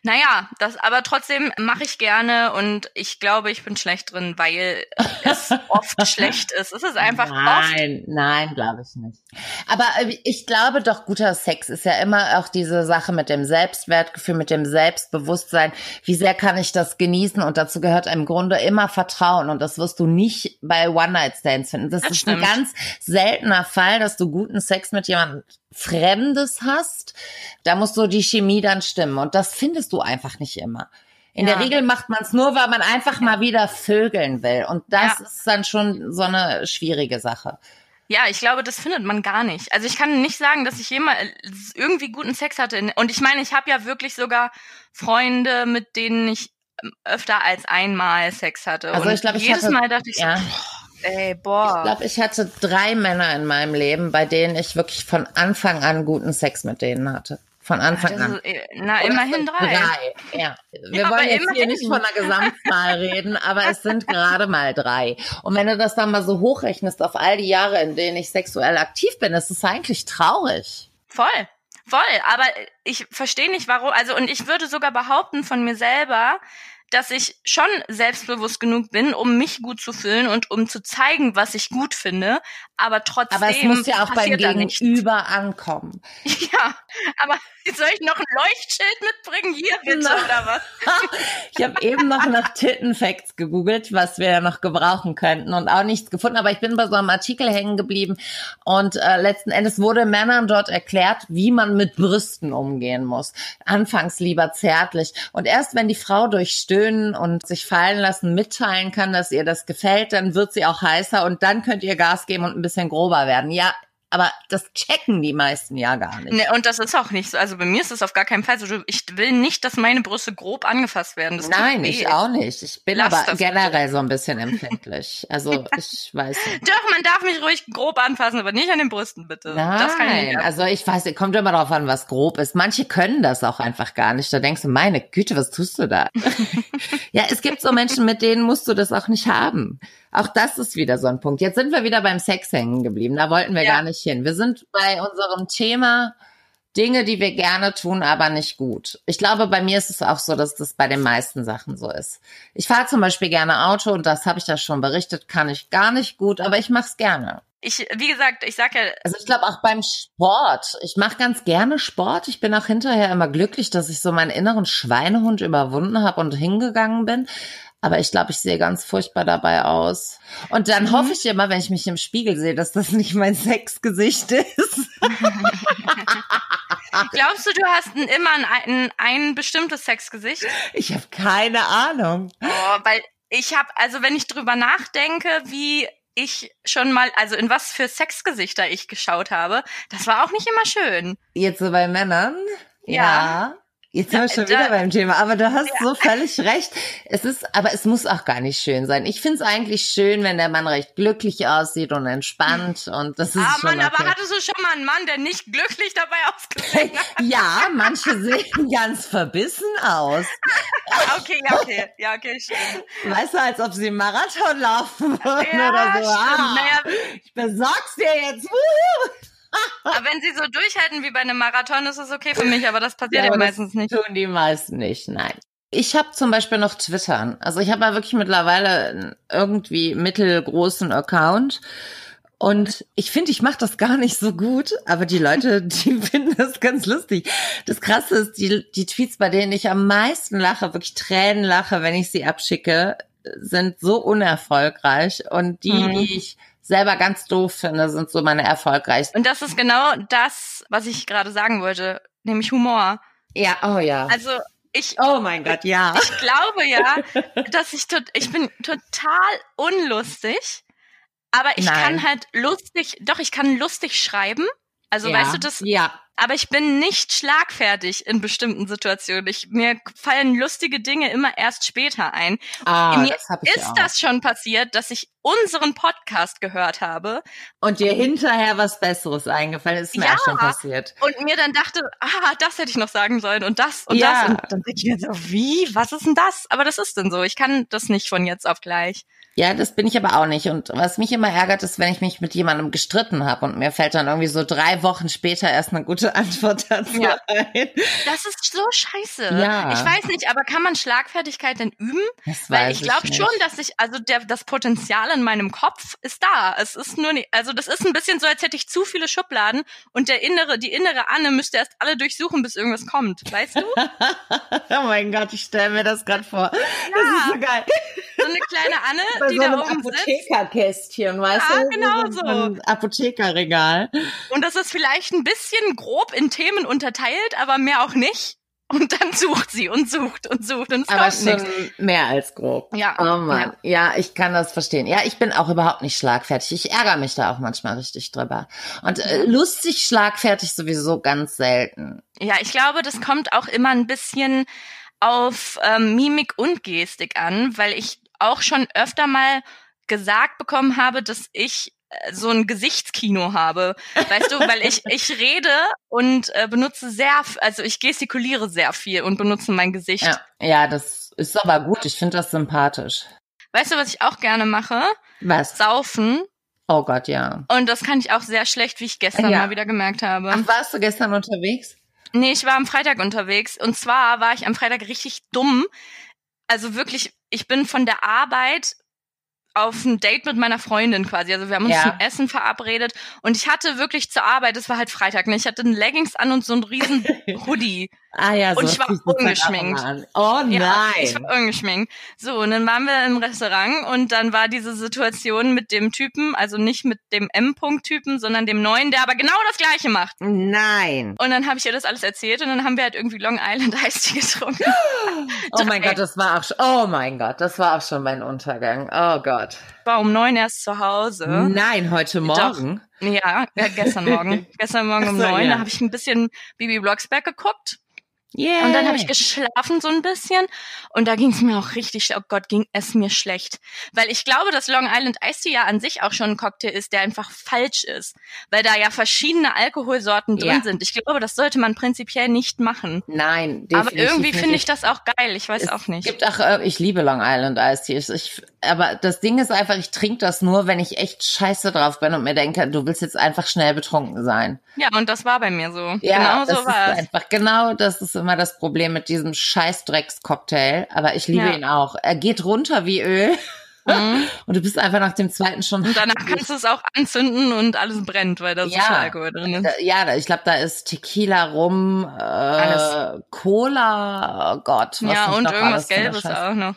Naja, das aber trotzdem mache ich gerne und ich glaube, ich bin schlecht drin, weil es oft schlecht ist. Es ist einfach oft. Nein, nein, glaube ich nicht. Aber äh, ich glaube doch, guter Sex ist ja immer auch diese Sache mit dem Selbstwertgefühl, mit dem Selbstbewusstsein. Wie sehr kann ich das genießen? Und dazu gehört im Grunde immer Vertrauen. Und das wirst du nicht bei One-Night-Stands finden. Das, Das ist stimmt. ein ganz seltener Fall, dass du guten Sex mit jemandem Fremdes hast. Da muss so die Chemie dann stimmen. Und das findest du einfach nicht immer. In Ja. der Regel macht man es nur, weil man einfach mal wieder vögeln will. Und das Ja. ist dann schon so eine schwierige Sache. Ja, ich glaube, das findet man gar nicht. Also ich kann nicht sagen, dass ich jemals irgendwie guten Sex hatte. Und ich meine, ich habe ja wirklich sogar Freunde, mit denen ich ähm, öfter als einmal Sex hatte. Also und ich glaube, ich jedes hatte- Mal dachte ich so, Ey, Ich boah. glaube, ich hatte drei Männer in meinem Leben, bei denen ich wirklich von Anfang an guten Sex mit denen hatte. Von Anfang das an. ist, äh, na, es immerhin sind drei. Ja. Wir Ja, wollen jetzt hier nicht von einer Gesamtzahl reden, aber es sind gerade mal drei. Und wenn du das dann mal so hochrechnest auf all die Jahre, in denen ich sexuell aktiv bin, ist es eigentlich traurig. Voll. Voll, aber ich verstehe nicht warum, also und ich würde sogar behaupten von mir selber, dass ich schon selbstbewusst genug bin, um mich gut zu fühlen und um zu zeigen, was ich gut finde, aber trotzdem Aber es muss ja auch beim. Gegenüber ankommen. Ja, aber soll ich noch ein Leuchtschild mitbringen? Hier bitte, Na. oder was? Ich habe eben noch nach Tittenfacts gegoogelt, was wir ja noch gebrauchen könnten und auch nichts gefunden. Aber ich bin bei so einem Artikel hängen geblieben und äh, letzten Endes wurde Männern dort erklärt, wie man mit Brüsten umgehen muss. Anfangs lieber zärtlich und erst wenn die Frau durch Stöhnen und sich fallen lassen mitteilen kann, dass ihr das gefällt, dann wird sie auch heißer und dann könnt ihr Gas geben und ein bisschen grober werden. Ja, aber das checken die meisten ja gar nicht. Ne, und das ist auch nicht so. Also bei mir ist es auf gar keinen Fall so. Ich will nicht, dass meine Brüste grob angefasst werden. Das Nein, ich auch nicht. Ich bin Lass aber generell so ein bisschen empfindlich. Also ich weiß nicht. Doch, man darf mich ruhig grob anfassen, aber nicht an den Brüsten, bitte. das kann ich Nein, nicht. ab. also ich weiß, kommt immer darauf an, was grob ist. Manche können das auch einfach gar nicht. Da denkst du, meine Güte, was tust du da? ja, es gibt so Menschen, mit denen musst du das auch nicht haben. Auch das ist wieder so ein Punkt. Jetzt sind wir wieder beim Sex hängen geblieben. Da wollten wir Ja. gar nicht hin. Wir sind bei unserem Thema Dinge, die wir gerne tun, aber nicht gut. Ich glaube, bei mir ist es auch so, dass das bei den meisten Sachen so ist. Ich fahre zum Beispiel gerne Auto und das habe ich da schon berichtet, kann ich gar nicht gut, aber ich mache es gerne. Ich, wie gesagt, ich sag ja, Also ich glaube auch beim Sport. Ich mache ganz gerne Sport. Ich bin auch hinterher immer glücklich, dass ich so meinen inneren Schweinehund überwunden habe und hingegangen bin. Aber ich glaube, ich sehe ganz furchtbar dabei aus. Und dann Mhm. hoffe ich immer, wenn ich mich im Spiegel sehe, dass das nicht mein Sexgesicht ist. glaubst du, du hast ein, immer ein, ein, ein bestimmtes Sexgesicht? Ich habe keine Ahnung. Oh, weil ich habe, also wenn ich drüber nachdenke, wie ich schon mal, also in was für Sexgesichter ich geschaut habe, das war auch nicht immer schön. Jetzt so bei Männern? Ja. Jetzt sind wir schon wieder beim Thema. Aber du hast so völlig recht. Es ist, aber es muss auch gar nicht schön sein. Ich finde es eigentlich schön, wenn der Mann recht glücklich aussieht und entspannt. Und das ist Ah, schon Mann, aber okay. hattest du schon mal einen Mann, der nicht glücklich dabei ausgesehen hat? Ja, manche sehen ganz verbissen aus. Ah, Okay, ja, okay, ja, okay, stimmt. Weißt du, als ob sie einen Marathon laufen würden Ja, oder so. Ah, Naja, ich besorg's dir jetzt. Wuhu. Aber wenn sie so durchhalten wie bei einem Marathon, ist es okay für mich, aber das passiert ja, aber meistens nicht. Das tun die meisten nicht, nein. Ich habe zum Beispiel noch Twittern. Also ich habe ja wirklich mittlerweile einen irgendwie mittelgroßen Account. Und ich finde, ich mache das gar nicht so gut, aber die Leute, die finden das ganz lustig. Das Krasse ist, die, die Tweets, bei denen ich am meisten lache, wirklich Tränen lache, wenn ich sie abschicke, sind so unerfolgreich. Und die, Mhm. die ich selber ganz doof finde, sind so meine erfolgreichsten. Und das ist genau das, was ich gerade sagen wollte, nämlich Humor. Ja, oh ja. Also ich, Oh mein Gott, ja. ich glaube ja, dass ich tot, ich bin total unlustig, aber ich Nein. kann halt lustig, doch ich kann lustig schreiben. Also ja. weißt du das, Ja, aber ich bin nicht schlagfertig in bestimmten Situationen. Ich, mir fallen lustige Dinge immer erst später ein. ah, mir das hab ich ist auch. das schon passiert, dass ich unseren Podcast gehört habe Und dir hinterher was Besseres eingefallen ist, mir Ja. auch schon passiert. und mir dann dachte, ah, das hätte ich noch sagen sollen und das und Ja. das. Und dann denke ich mir so, wie? Was ist denn das? Aber das ist denn so. Ich kann das nicht von jetzt auf gleich. Ja, das bin ich aber auch nicht. Und was mich immer ärgert, ist, wenn ich mich mit jemandem gestritten habe und mir fällt dann irgendwie so drei Wochen später erst eine gute Antwort dazu Ja. ein. Das ist so scheiße. Ja. Ich weiß nicht, aber kann man Schlagfertigkeit denn üben? Das Weil ich glaube schon, dass ich, also der, das Potenzial in meinem Kopf ist da. Es ist nur nicht, also das ist ein bisschen so, als hätte ich zu viele Schubladen und der innere, die innere Anne müsste erst alle durchsuchen, bis irgendwas kommt. Weißt du? oh mein Gott, ich stelle mir das gerade vor. Das ist so geil. So eine kleine Anne, Die so einem. Apothekerkästchen, weißt Ja, du? genau so. Ein Apothekerregal. Und das ist vielleicht ein bisschen grob in Themen unterteilt, aber mehr auch nicht. Und dann sucht sie und sucht und sucht und es Aber kommt nichts. mehr als grob. Ja. Oh Mann. Ja. ich kann das verstehen. Ja, ich bin auch überhaupt nicht schlagfertig. Ich ärgere mich da auch manchmal richtig drüber. Und äh, lustig schlagfertig sowieso ganz selten. Ja, ich glaube, das kommt auch immer ein bisschen auf ähm, Mimik und Gestik an, weil ich auch schon öfter mal gesagt bekommen habe, dass ich äh, so ein Gesichtskino habe. Weißt du, weil ich, ich rede und äh, benutze sehr, also ich gestikuliere sehr viel und benutze mein Gesicht. Ja, ja das ist aber gut. Ich finde das sympathisch. Weißt du, was ich auch gerne mache? Was? Saufen. Oh Gott, ja. Und das kann ich auch sehr schlecht, wie ich gestern Ja. mal wieder gemerkt habe. Ach, warst du gestern unterwegs? Nee, ich war am Freitag unterwegs. Und zwar war ich am Freitag richtig dumm. Also wirklich, ich bin von der Arbeit auf ein Date mit meiner Freundin quasi. Also wir haben uns Ja. zum Essen verabredet und ich hatte wirklich zur Arbeit, es war halt Freitag, ne? Ich hatte ein Leggings an und so einen riesen Hoodie. Ah ja, so Und ich war ungeschminkt. Oh nein. Ja, ich war ungeschminkt. So, und dann waren wir im Restaurant und dann war diese Situation mit dem Typen, also nicht mit dem M-Punkt-Typen, sondern dem neuen, der aber genau das gleiche macht. Nein. Und dann habe ich ihr das alles erzählt und dann haben wir halt irgendwie Long Island Tea getrunken. Oh mein. Gott, das war auch schon, oh mein Gott, das war auch schon mein Untergang. Oh Gott. War um neun erst zu Hause. Nein, heute Morgen. Ja, ja gestern Morgen. gestern Morgen um neun, ja. da habe ich ein bisschen Bibi Blocksberg geguckt. Yeah. Und dann habe ich geschlafen so ein bisschen und da ging es mir auch richtig, oh Gott, ging es mir schlecht. Weil ich glaube, dass Long Island Iced Tea ja an sich auch schon ein Cocktail ist, der einfach falsch ist. Weil da ja verschiedene Alkoholsorten drin Ja. sind. Ich glaube, das sollte man prinzipiell nicht machen. Nein, Aber definitiv irgendwie nicht. finde ich das auch geil. Ich weiß Es auch nicht. gibt auch, äh, ich liebe Long Island Iced Tea. Ich, aber das Ding ist einfach, ich trinke das nur, wenn ich echt scheiße drauf bin und mir denke, du willst jetzt einfach schnell betrunken sein. Ja, und das war bei mir so. Ja, genau das so war es. einfach, genau das ist immer das Problem mit diesem Scheißdrecks-Cocktail. Aber ich liebe Ja. ihn auch. Er geht runter wie Öl Mhm. und du bist einfach nach dem zweiten schon. Und danach kannst du es auch anzünden und alles brennt, weil da so Ja. viel Alkohol drin ist. Äh, Ja, ich glaube, da ist Tequila rum, äh, Alles. Cola, oh Gott. was Ja, und irgendwas Gelbes auch noch.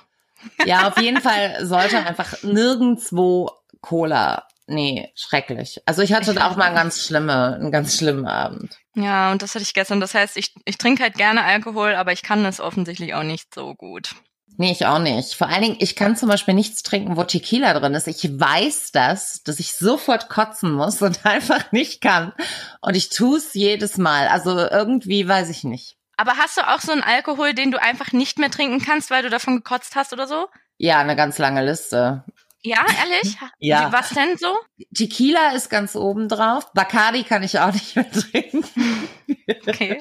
Ja, auf jeden Fall sollte einfach nirgendwo Cola. Nee, schrecklich. Also ich hatte da auch mal einen ganz schlimme, einen ganz schlimmen Abend. Ja, und das hatte ich gestern. Das heißt, ich, ich trinke halt gerne Alkohol, aber ich kann es offensichtlich auch nicht so gut. Nee, ich auch nicht. Vor allen Dingen, ich kann zum Beispiel nichts trinken, wo Tequila drin ist. Ich weiß das, dass ich sofort kotzen muss und einfach nicht kann. Und ich tue es jedes Mal. Also irgendwie weiß ich nicht. Aber hast du auch so einen Alkohol, den du einfach nicht mehr trinken kannst, weil du davon gekotzt hast oder so? Ja, eine ganz lange Liste. Ja, ehrlich? Ja. Was denn so? Tequila ist ganz oben drauf. Bacardi kann ich auch nicht mehr trinken. Okay.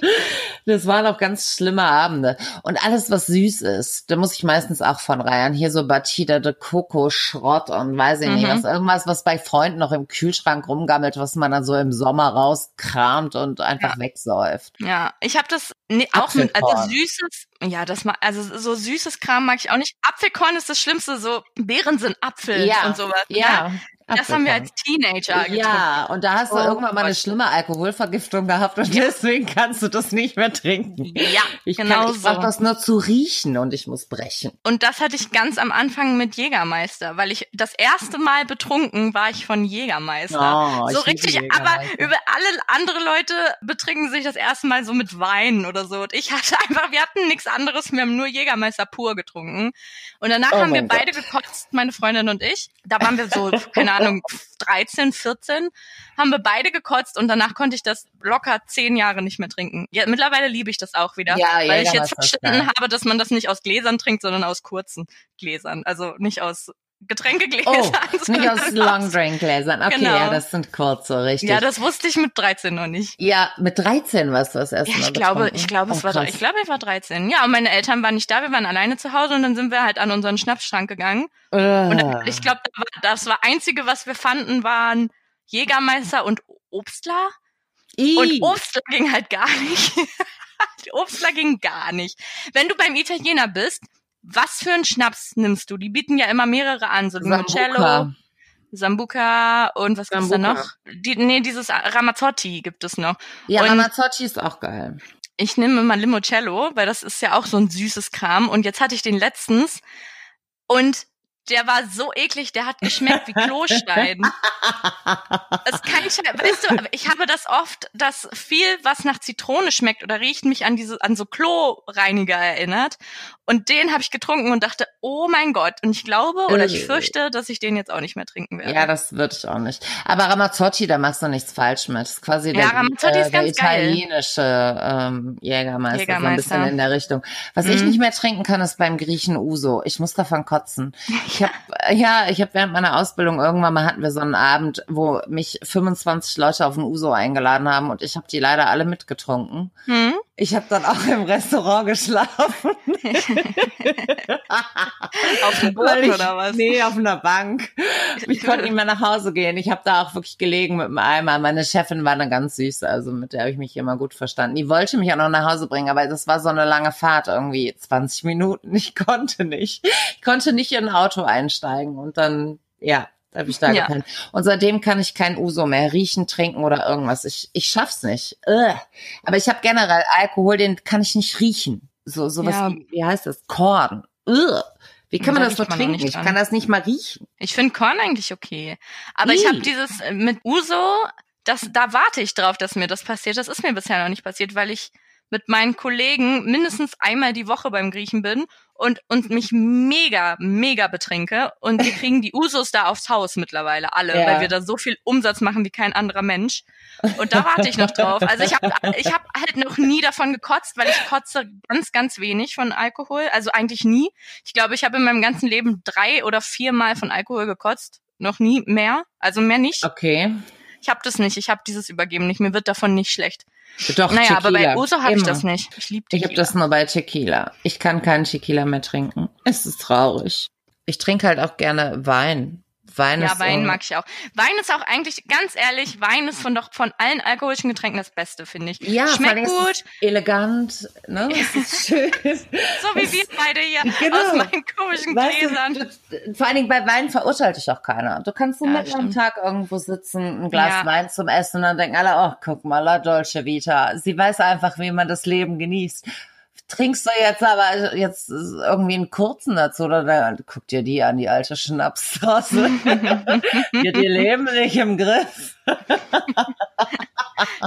Das waren auch ganz schlimme Abende. Und alles, was süß ist, da muss ich meistens auch von reiern. Hier so Batida de Coco, Schrott und weiß ich nicht Mhm. was. Irgendwas, was bei Freunden noch im Kühlschrank rumgammelt, was man dann so im Sommer rauskramt und einfach wegsäuft. Ja, ich habe das nee, auch mit, also süßes, ja, das mag, also so süßes Kram mag ich auch nicht. Apfelkorn ist das Schlimmste, so Beeren sind Apfel Ja, und sowas. ne? Ja. Das haben wir als Teenager getrunken. Ja, und da hast du Oh irgendwann mal eine schlimme Alkoholvergiftung gehabt und deswegen kannst du das nicht mehr trinken. Ja, Ich, genau kann, ich so. das nur zu riechen und ich muss brechen. Und das hatte ich ganz am Anfang mit Jägermeister, weil ich das erste Mal betrunken war ich von Jägermeister. Oh, so richtig, Jägermeister. aber über alle andere Leute betrinken sich das erste Mal so mit Wein oder so. Und ich hatte einfach, wir hatten nichts anderes, wir haben nur Jägermeister pur getrunken. Und danach Oh haben wir beide gekotzt, meine Freundin und ich. Da waren wir so, keine Ahnung, 13, 14, haben wir beide gekotzt und danach konnte ich das locker zehn Jahre nicht mehr trinken. Ja, mittlerweile liebe ich das auch wieder, Ja, weil ich jetzt verstanden habe, dass man das nicht aus Gläsern trinkt, sondern aus kurzen Gläsern. Also nicht aus Getränkegläsern. Oh, nicht aus Long Drink Gläsern. Okay, Genau. ja, das sind kurze, richtig. Ja, das wusste ich mit 13 noch nicht. ja, mit 13 warst du das erste Ja, Mal ich glaube, betrunken. ich glaube, es Oh, war, krass. ich glaube, ich war 13. Ja, und meine Eltern waren nicht da, wir waren alleine zu Hause und dann sind wir halt an unseren Schnapsschrank gegangen. Und Äh. ich glaube, da war- das war einzige, was wir fanden, waren Jägermeister und Obstler. Ih. Und Obstler ging halt gar nicht. Obstler ging gar nicht. Wenn du beim Italiener bist, was für einen Schnaps nimmst du? Die bieten ja immer mehrere an, so Limoncello, Sambuca. Und was gibt's da noch? Die, nee, dieses Ramazzotti gibt es noch. Ja, Und- Ramazzotti ist auch geil. Ich nehme mal Limoncello, weil das ist ja auch so ein süßes Kram. Und jetzt hatte ich den letztens und der war so eklig, der hat geschmeckt wie Klostein. Das kann ich, weißt du, ich habe das oft, dass viel, was nach Zitrone schmeckt oder riecht, mich an diese, an so Kloreiniger erinnert. Und den habe ich getrunken und dachte, oh mein Gott. Und ich glaube oder ich Äh. fürchte, dass ich den jetzt auch nicht mehr trinken werde. Ja, das würde ich auch nicht. Aber Ramazzotti, da machst du nichts falsch mit. Das ist quasi Ja, der, äh, ist der italienische ähm, Jägermeister, so ein Jägermeister. bisschen in der Richtung. Was ich Mhm. nicht mehr trinken kann, ist beim Griechen Uso. Ich muss davon kotzen. Ich hab, ja, ich habe während meiner Ausbildung irgendwann mal hatten wir so einen Abend, wo mich 25 Leute auf den Uso eingeladen haben und ich habe die leider alle mitgetrunken. Hm? Ich habe dann auch im Restaurant geschlafen. auf dem Boden oder was? Nee, auf einer Bank. Ich konnte nicht mehr nach Hause gehen. Ich habe da auch wirklich gelegen mit dem Eimer. Meine Chefin war dann ganz süß, also mit der habe ich mich immer gut verstanden. Die wollte mich auch noch nach Hause bringen, aber das war so eine lange Fahrt, irgendwie 20 Minuten. Ich konnte nicht. Ich konnte nicht in ein Auto einsteigen und dann, ja, habe ich da ja. gepennt. Und seitdem kann ich kein Uso mehr riechen, trinken oder irgendwas. Ich, ich schaff's nicht. Ugh. Aber ich habe generell Alkohol, den kann ich nicht riechen. So sowas ja. wie, wie heißt das? Korn. Ugh. Wie kann man das so trinken? Ich kann das nicht mal riechen. Ich finde Korn eigentlich okay. Aber I. ich habe dieses äh, mit Uso, das, da warte ich drauf, dass mir das passiert. Das ist mir bisher noch nicht passiert, weil ich mit meinen Kollegen mindestens einmal die Woche beim Griechen bin und, und mich mega, mega betrinke. Und wir kriegen die Usos da aufs Haus mittlerweile alle, ja. weil wir da so viel Umsatz machen wie kein anderer Mensch. Und da warte ich noch drauf. Also ich habe ich hab halt noch nie davon gekotzt, weil ich kotze ganz, ganz wenig von Alkohol. Also eigentlich nie. Ich glaube, ich habe in meinem ganzen Leben drei oder vier Mal von Alkohol gekotzt. Noch nie mehr. Also mehr nicht. Okay. Ich habe das nicht. Ich habe dieses Übergeben nicht. Mir wird davon nicht schlecht. Doch, naja, Tequila. aber bei Uso habe ich das nicht. Ich liebe Tequila. Ich habe das nur bei Tequila. Ich kann keinen Tequila mehr trinken. Es ist traurig. Ich trinke halt auch gerne Wein. Wein ja, ist Wein mag ich auch. Wein ist auch eigentlich, ganz ehrlich, Wein ist von doch von allen alkoholischen Getränken das Beste, finde ich. Ja, schmeckt gut. elegant, ne? Es ist schön. so wie wir beide hier genau. aus meinen komischen weißt Gläsern. Du, vor allen Dingen bei Wein verurteilt dich auch keiner. Du kannst so ja, mitten am Tag irgendwo sitzen, ein Glas ja. Wein zum Essen und dann denken alle, oh, guck mal, la Dolce Vita. Sie weiß einfach, wie man das Leben genießt trinkst du jetzt aber jetzt irgendwie einen kurzen dazu oder da, guck dir die an, die alte Schnapsstraße. die ihr Leben nicht im Griff.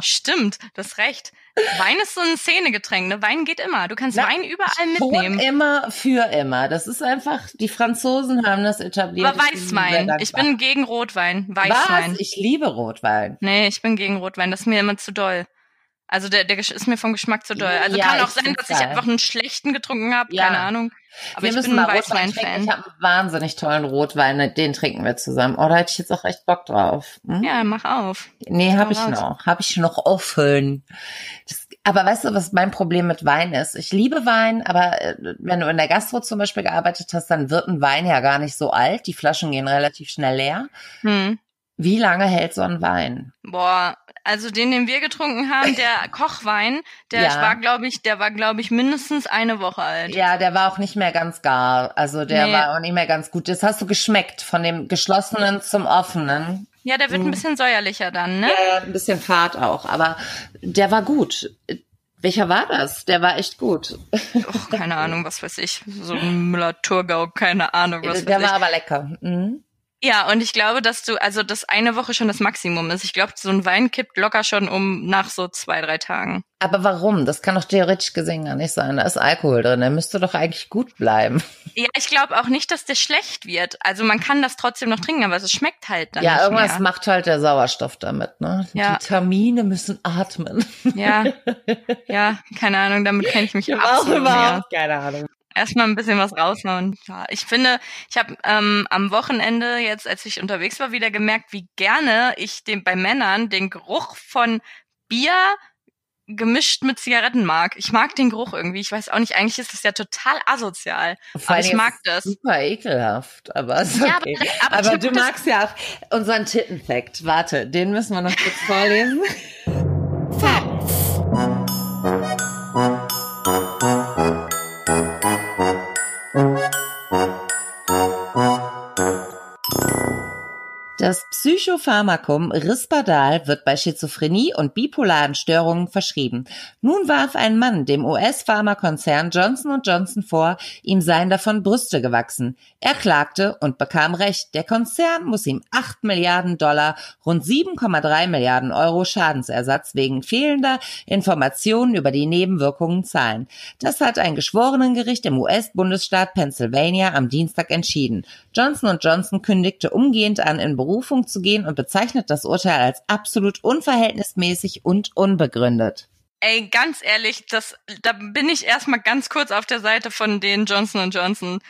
Stimmt, das recht. Wein ist so ein Szenegetränk, ne? Wein geht immer. Du kannst Na, Wein überall mitnehmen. immer für immer. Das ist einfach, die Franzosen haben das etabliert. Aber Weißwein. Ich bin gegen Rotwein. Weißwein. Was? Ich liebe Rotwein. Nee, ich bin gegen Rotwein. Das ist mir immer zu doll. Also der, der ist mir vom Geschmack zu doll. Also ja, kann auch sein, dass ich einfach einen schlechten getrunken habe, ja. keine Ahnung. Aber wir ich bin ein Weißwein-Fan. Ich habe einen wahnsinnig tollen Rotwein, den trinken wir zusammen. Oh, da hätte ich jetzt auch echt Bock drauf. Hm? Ja, mach auf. Nee, habe ich raus. noch. Habe ich noch offen. Das, aber weißt du, was mein Problem mit Wein ist? Ich liebe Wein, aber äh, wenn du in der Gastro zum Beispiel gearbeitet hast, dann wird ein Wein ja gar nicht so alt. Die Flaschen gehen relativ schnell leer. Hm. Wie lange hält so ein Wein? Boah, also den, den wir getrunken haben, der Kochwein, der ja. war, glaube ich, der war, glaube ich, mindestens eine Woche alt. Ja, der war auch nicht mehr ganz gar. Also der nee. war auch nicht mehr ganz gut. Das hast du geschmeckt, von dem geschlossenen zum offenen. Ja, der wird ein mhm. bisschen säuerlicher dann, ne? Ja, ein bisschen fad auch, aber der war gut. Welcher war das? Der war echt gut. Och, keine Ahnung, was weiß ich. So ein Müller-Thurgau, keine Ahnung, was der weiß ich. Der war aber lecker. Mhm. Ja, und ich glaube, dass du, also dass eine Woche schon das Maximum ist. Ich glaube, so ein Wein kippt locker schon um nach so zwei, drei Tagen. Aber warum? Das kann doch theoretisch gesehen gar nicht sein. Da ist Alkohol drin. Der müsste doch eigentlich gut bleiben. Ja, ich glaube auch nicht, dass der schlecht wird. Also man kann das trotzdem noch trinken, aber es schmeckt halt dann. Ja, irgendwas mehr. macht halt der Sauerstoff damit, ne? Ja. Die Termine müssen atmen. Ja, ja, keine Ahnung, damit kenne ich mich ich absolut überhaupt keine Ahnung erstmal ein bisschen was raushauen. Ja, ich finde, ich habe ähm, am Wochenende jetzt, als ich unterwegs war, wieder gemerkt, wie gerne ich den bei Männern den Geruch von Bier gemischt mit Zigaretten mag. Ich mag den Geruch irgendwie. Ich weiß auch nicht, eigentlich ist das ja total asozial. aber ich mag das. Super ekelhaft, aber okay. Ja, aber, aber, aber du magst ja auch unseren Tittenfact. Warte, den müssen wir noch kurz vorlesen. Das Psychopharmakum Risperdal wird bei Schizophrenie und bipolaren Störungen verschrieben. Nun warf ein Mann dem US-Pharmakonzern Johnson Johnson vor, ihm seien davon Brüste gewachsen. Er klagte und bekam Recht. Der Konzern muss ihm 8 Milliarden Dollar, rund 7,3 Milliarden Euro Schadensersatz wegen fehlender Informationen über die Nebenwirkungen zahlen. Das hat ein Geschworenengericht im US-Bundesstaat Pennsylvania am Dienstag entschieden. Johnson Johnson kündigte umgehend an, in Beruf Berufung zu gehen und bezeichnet das Urteil als absolut unverhältnismäßig und unbegründet. Ey, ganz ehrlich, das, da bin ich erstmal ganz kurz auf der Seite von den Johnson Johnson.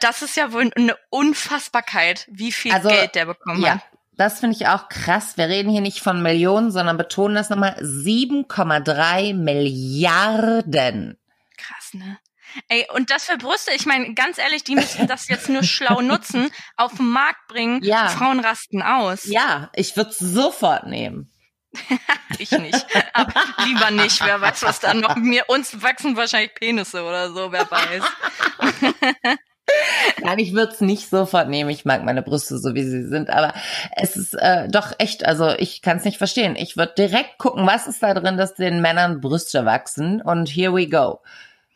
Das ist ja wohl eine Unfassbarkeit, wie viel also, Geld der bekommen ja, hat. das finde ich auch krass. Wir reden hier nicht von Millionen, sondern betonen das nochmal 7,3 Milliarden. Krass, ne? Ey, und das für Brüste, ich meine, ganz ehrlich, die müssen das jetzt nur schlau nutzen, auf den Markt bringen. Ja. Frauen rasten aus. Ja, ich würde es sofort nehmen. ich nicht. Aber lieber nicht. Wer weiß, was da noch mir uns wachsen wahrscheinlich Penisse oder so, wer weiß. Nein, ich würde es nicht sofort nehmen. Ich mag meine Brüste so, wie sie sind. Aber es ist äh, doch echt, also ich kann es nicht verstehen. Ich würde direkt gucken, was ist da drin, dass den Männern Brüste wachsen. Und here we go.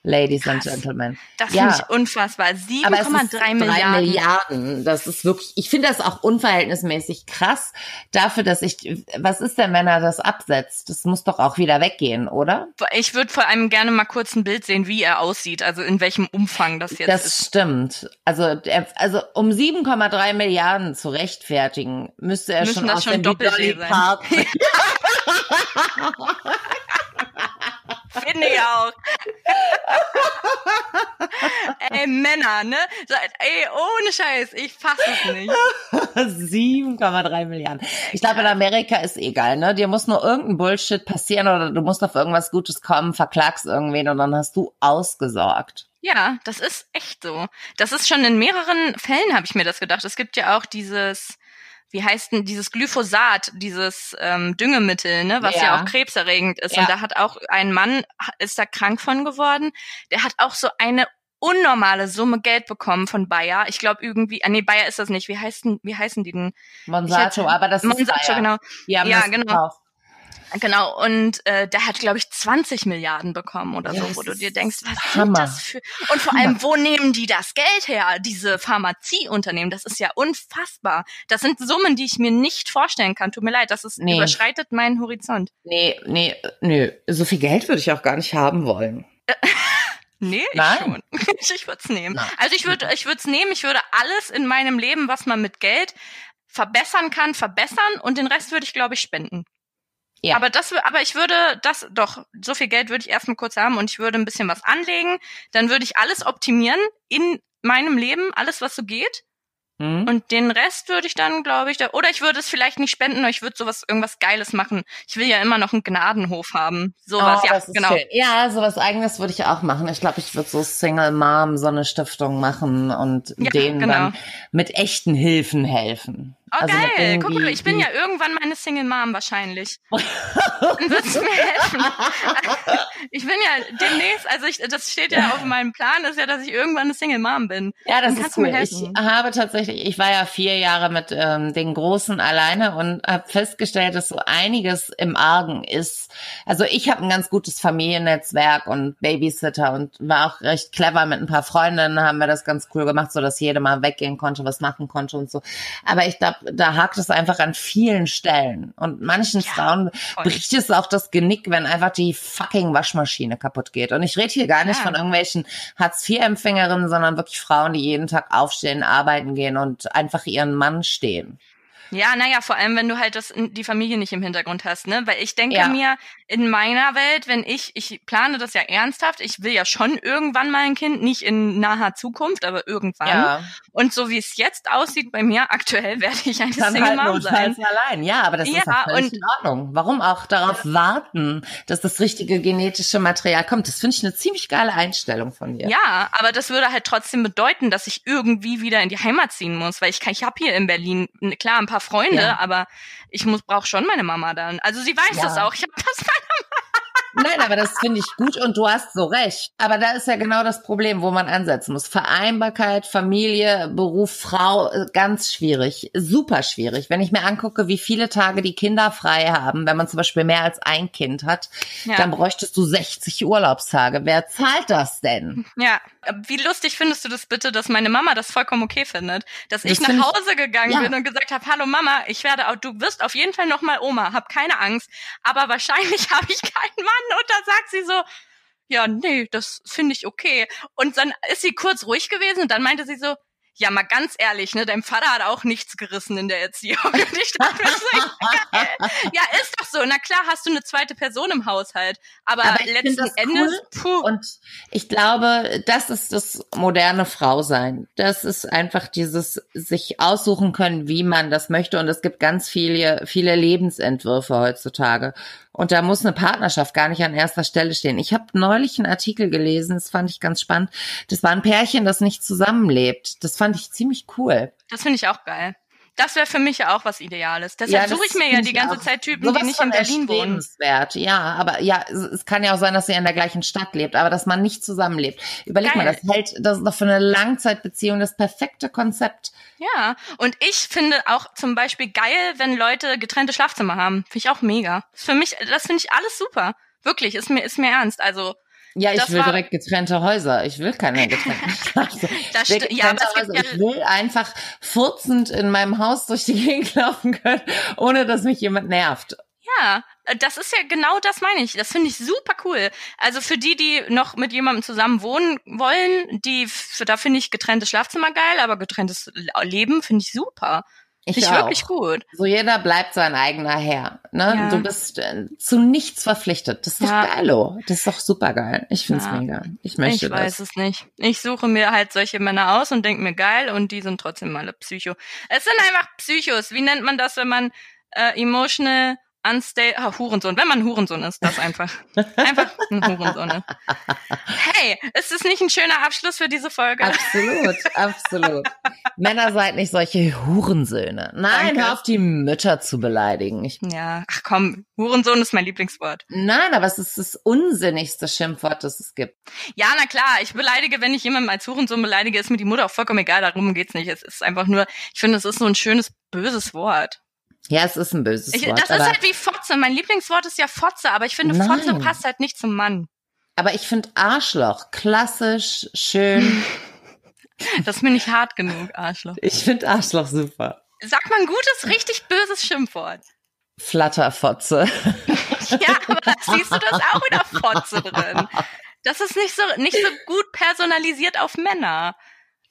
Ladies Krass. and Gentlemen. Das ja. finde ich unfassbar. 7,3 Milliarden. Milliarden. Das ist wirklich, ich finde das auch unverhältnismäßig krass dafür, dass ich, was ist denn, wenn er das absetzt? Das muss doch auch wieder weggehen, oder? Ich würde vor allem gerne mal kurz ein Bild sehen, wie er aussieht, also in welchem Umfang das jetzt das ist. Das stimmt. Also, also um 7,3 Milliarden zu rechtfertigen, müsste er Müssen schon das aus schon dem Doppel-T sein. Finde ich auch. ey, Männer, ne? Ey, ohne Scheiß, ich fasse es nicht. 7,3 Milliarden. Ich glaube, in Amerika ist egal, ne? Dir muss nur irgendein Bullshit passieren oder du musst auf irgendwas Gutes kommen, verklagst irgendwen und dann hast du ausgesorgt. Ja, das ist echt so. Das ist schon in mehreren Fällen, habe ich mir das gedacht. Es gibt ja auch dieses wie heißt denn dieses Glyphosat, dieses ähm, Düngemittel, ne, was ja. ja auch krebserregend ist. Ja. Und da hat auch ein Mann, ist da krank von geworden, der hat auch so eine unnormale Summe Geld bekommen von Bayer. Ich glaube irgendwie, ah, nee, Bayer ist das nicht. Wie heißen, wie heißen die denn? Monsanto, aber das Monsanto, ist Bayer. genau. Ja, genau. Gekauft. Genau, und äh, der hat, glaube ich, 20 Milliarden bekommen oder ja, so, wo du dir denkst, was Hammer. sind das für. Und vor allem, wo nehmen die das Geld her, diese Pharmazieunternehmen? Das ist ja unfassbar. Das sind Summen, die ich mir nicht vorstellen kann. Tut mir leid, das ist, nee. überschreitet meinen Horizont. Nee, nee, nö. So viel Geld würde ich auch gar nicht haben wollen. Nee, Nein. ich schon. ich würde es nehmen. Nein. Also ich würde ich würde es nehmen, ich würde alles in meinem Leben, was man mit Geld verbessern kann, verbessern und den Rest würde ich glaube ich spenden. Ja. Aber das, aber ich würde das doch, so viel Geld würde ich erstmal kurz haben und ich würde ein bisschen was anlegen. Dann würde ich alles optimieren in meinem Leben, alles was so geht. Mhm. Und den Rest würde ich dann, glaube ich, da, oder ich würde es vielleicht nicht spenden, aber ich würde sowas, irgendwas Geiles machen. Ich will ja immer noch einen Gnadenhof haben. Sowas, oh, ja, genau. Schön. Ja, sowas eigenes würde ich auch machen. Ich glaube, ich würde so Single Mom, so eine Stiftung machen und ja, denen genau. dann mit echten Hilfen helfen. Oh, also geil. Guck mal, ich bin ja irgendwann meine Single Mom wahrscheinlich. Dann würdest du mir helfen. ich bin ja demnächst, also ich, das steht ja auf meinem Plan, ist ja, dass ich irgendwann eine Single Mom bin. Ja, das ist cool. Ich habe tatsächlich, ich war ja vier Jahre mit ähm, den Großen alleine und habe festgestellt, dass so einiges im Argen ist. Also ich habe ein ganz gutes Familiennetzwerk und Babysitter und war auch recht clever mit ein paar Freundinnen, haben wir das ganz cool gemacht, so dass jede mal weggehen konnte, was machen konnte und so. Aber ich glaube, da hakt es einfach an vielen Stellen. Und manchen ja, Frauen voll. bricht es auch das Genick, wenn einfach die fucking Waschmaschine kaputt geht. Und ich rede hier gar nicht ja. von irgendwelchen Hartz-IV-Empfängerinnen, sondern wirklich Frauen, die jeden Tag aufstehen, arbeiten gehen und einfach ihren Mann stehen. Ja, naja, vor allem, wenn du halt das, die Familie nicht im Hintergrund hast, ne? Weil ich denke ja. mir, in meiner Welt, wenn ich, ich plane das ja ernsthaft, ich will ja schon irgendwann mal ein Kind, nicht in naher Zukunft, aber irgendwann. Ja. Und so wie es jetzt aussieht bei mir, aktuell werde ich eine Dann Single halt Mom sein. allein, ja, aber das ja, ist ja völlig in Ordnung. Warum auch darauf ja. warten, dass das richtige genetische Material kommt? Das finde ich eine ziemlich geile Einstellung von dir. Ja, aber das würde halt trotzdem bedeuten, dass ich irgendwie wieder in die Heimat ziehen muss, weil ich kann, ich habe hier in Berlin, klar, ein paar Freunde, ja. aber ich muss brauche schon meine Mama dann. Also sie weiß ja. das auch. Ich habe das meiner Nein, aber das finde ich gut und du hast so recht. Aber da ist ja genau das Problem, wo man ansetzen muss. Vereinbarkeit, Familie, Beruf, Frau, äh, ganz schwierig, super schwierig. Wenn ich mir angucke, wie viele Tage die Kinder frei haben, wenn man zum Beispiel mehr als ein Kind hat, ja. dann bräuchtest du 60 Urlaubstage. Wer zahlt das denn? Ja, wie lustig findest du das bitte, dass meine Mama das vollkommen okay findet, dass das ich nach Hause gegangen ja. bin und gesagt habe, hallo Mama, ich werde, du wirst auf jeden Fall noch mal Oma, hab keine Angst, aber wahrscheinlich habe ich keinen Mann und da sagt sie so, ja, nee, das finde ich okay. Und dann ist sie kurz ruhig gewesen und dann meinte sie so, ja, mal ganz ehrlich, ne, dein Vater hat auch nichts gerissen in der Erziehung. Und ich dachte mir so, ja, ja, ist doch so. Na klar, hast du eine zweite Person im Haushalt. Aber, Aber ich letzten Endes, cool. puh. Und ich glaube, das ist das moderne Frausein. Das ist einfach dieses sich aussuchen können, wie man das möchte. Und es gibt ganz viele, viele Lebensentwürfe heutzutage. Und da muss eine Partnerschaft gar nicht an erster Stelle stehen. Ich habe neulich einen Artikel gelesen, das fand ich ganz spannend. Das war ein Pärchen, das nicht zusammenlebt. Das fand ich ziemlich cool. Das finde ich auch geil. Das wäre für mich ja auch was Ideales. Deshalb das suche ich mir ja die ganze. Zeit Typen, Sowas die nicht in Berlin wohnen. Ja, aber ja, es, es kann ja auch sein, dass ihr in der gleichen Stadt lebt, aber dass man nicht zusammenlebt. Überleg mal, Geil. das hält, das ist doch für eine Langzeitbeziehung das perfekte Konzept. Ja, und ich finde auch zum Beispiel geil, wenn Leute getrennte Schlafzimmer haben. Finde ich auch mega. Für mich, das finde ich alles super. Wirklich, ist mir, ist mir ernst. Also, Ja, ich Das will war- direkt getrennte Häuser. Ich will keine getrennten Schlafzimmer. Das Ich will ja, aber getrennte gibt ja- Ich will einfach furzend in meinem Haus durch die Gegend laufen können, ohne dass mich jemand nervt. ja, äh, das ist ja genau das meine ich. Das finde ich super cool. Also für die, die noch mit jemandem zusammen wohnen wollen, die, für, da finde ich getrenntes Schlafzimmer geil, aber getrenntes Leben finde ich super. Ich, Finde ich wirklich gut. So jeder bleibt sein eigener Herr. Ne? Ja. Du bist äh, zu nichts verpflichtet. Das ist doch Ja. geilo. Das ist doch super geil. Ich find's Ja. mega. Ich möchte Ich weiß das. es nicht. Ich suche mir halt solche Männer aus und denke mir geil und die sind trotzdem alle Psycho. Es sind einfach Psychos. Wie nennt man das, wenn man äh, emotional unstable, ah, Hurensohn. Wenn man Hurensohn ist, das einfach. einfach ein Hurensohn. ist. Hey, ist das nicht ein schöner Abschluss für diese Folge? Absolut, absolut. Männer seid nicht solche Hurensöhne. Nein, Danke. hör auf die Mütter zu beleidigen. Ich, Ja, ach komm, Hurensohn ist mein Lieblingswort. nein, aber es ist das unsinnigste Schimpfwort, das es gibt. Ja, na klar, ich beleidige, wenn ich jemanden als Hurensohn beleidige, ist mir die Mutter auch vollkommen egal, darum geht's nicht. Es ist einfach nur, ich finde, es ist so ein schönes, böses Wort. Ja, es ist ein böses Ich, Wort. das ist halt wie Fotze. Mein Lieblingswort ist ja Fotze, aber ich finde, Nein. Fotze passt halt nicht zum Mann. aber ich finde Arschloch klassisch, schön. Das ist mir nicht hart genug, Arschloch. ich finde Arschloch super. Sag mal ein gutes, richtig böses Schimpfwort. Flatterfotze. Ja, aber da siehst du das auch wieder Fotze drin. Das ist nicht so, nicht so gut personalisiert auf Männer.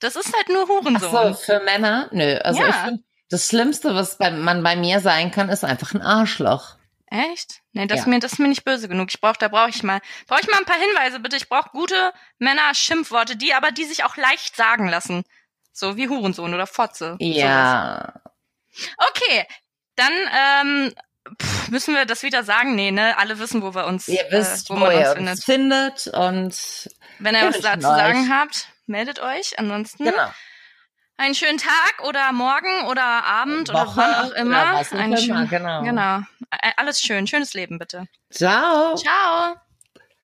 Das ist halt nur Ach Hurensohn. so, für Männer? Nö. Also Ja. ich finde, das Schlimmste, was bei, man bei mir sein kann, ist einfach ein Arschloch. Echt? Nee, das, Ja. ist mir, das ist mir nicht böse genug. Ich brauch, da brauche ich mal, brauche ich mal ein paar Hinweise, bitte. Ich brauche gute Männer-Schimpfworte, die aber, die sich auch leicht sagen lassen. So wie Hurensohn oder Fotze. Sowas. Ja. Okay, dann ähm, pff, müssen wir das wieder sagen. Nee, ne? Alle wissen, wo wir uns, Ihr wisst, äh, wo, wo man ihr uns findet. findet und Wenn ihr was dazu euch. sagen habt, meldet euch. Ansonsten genau. Einen schönen Tag oder morgen oder Abend oder Woche wann auch oder immer. Einen immer, schönen, genau. genau. Äh, Alles schön. Schönes Leben bitte. Ciao. Ciao.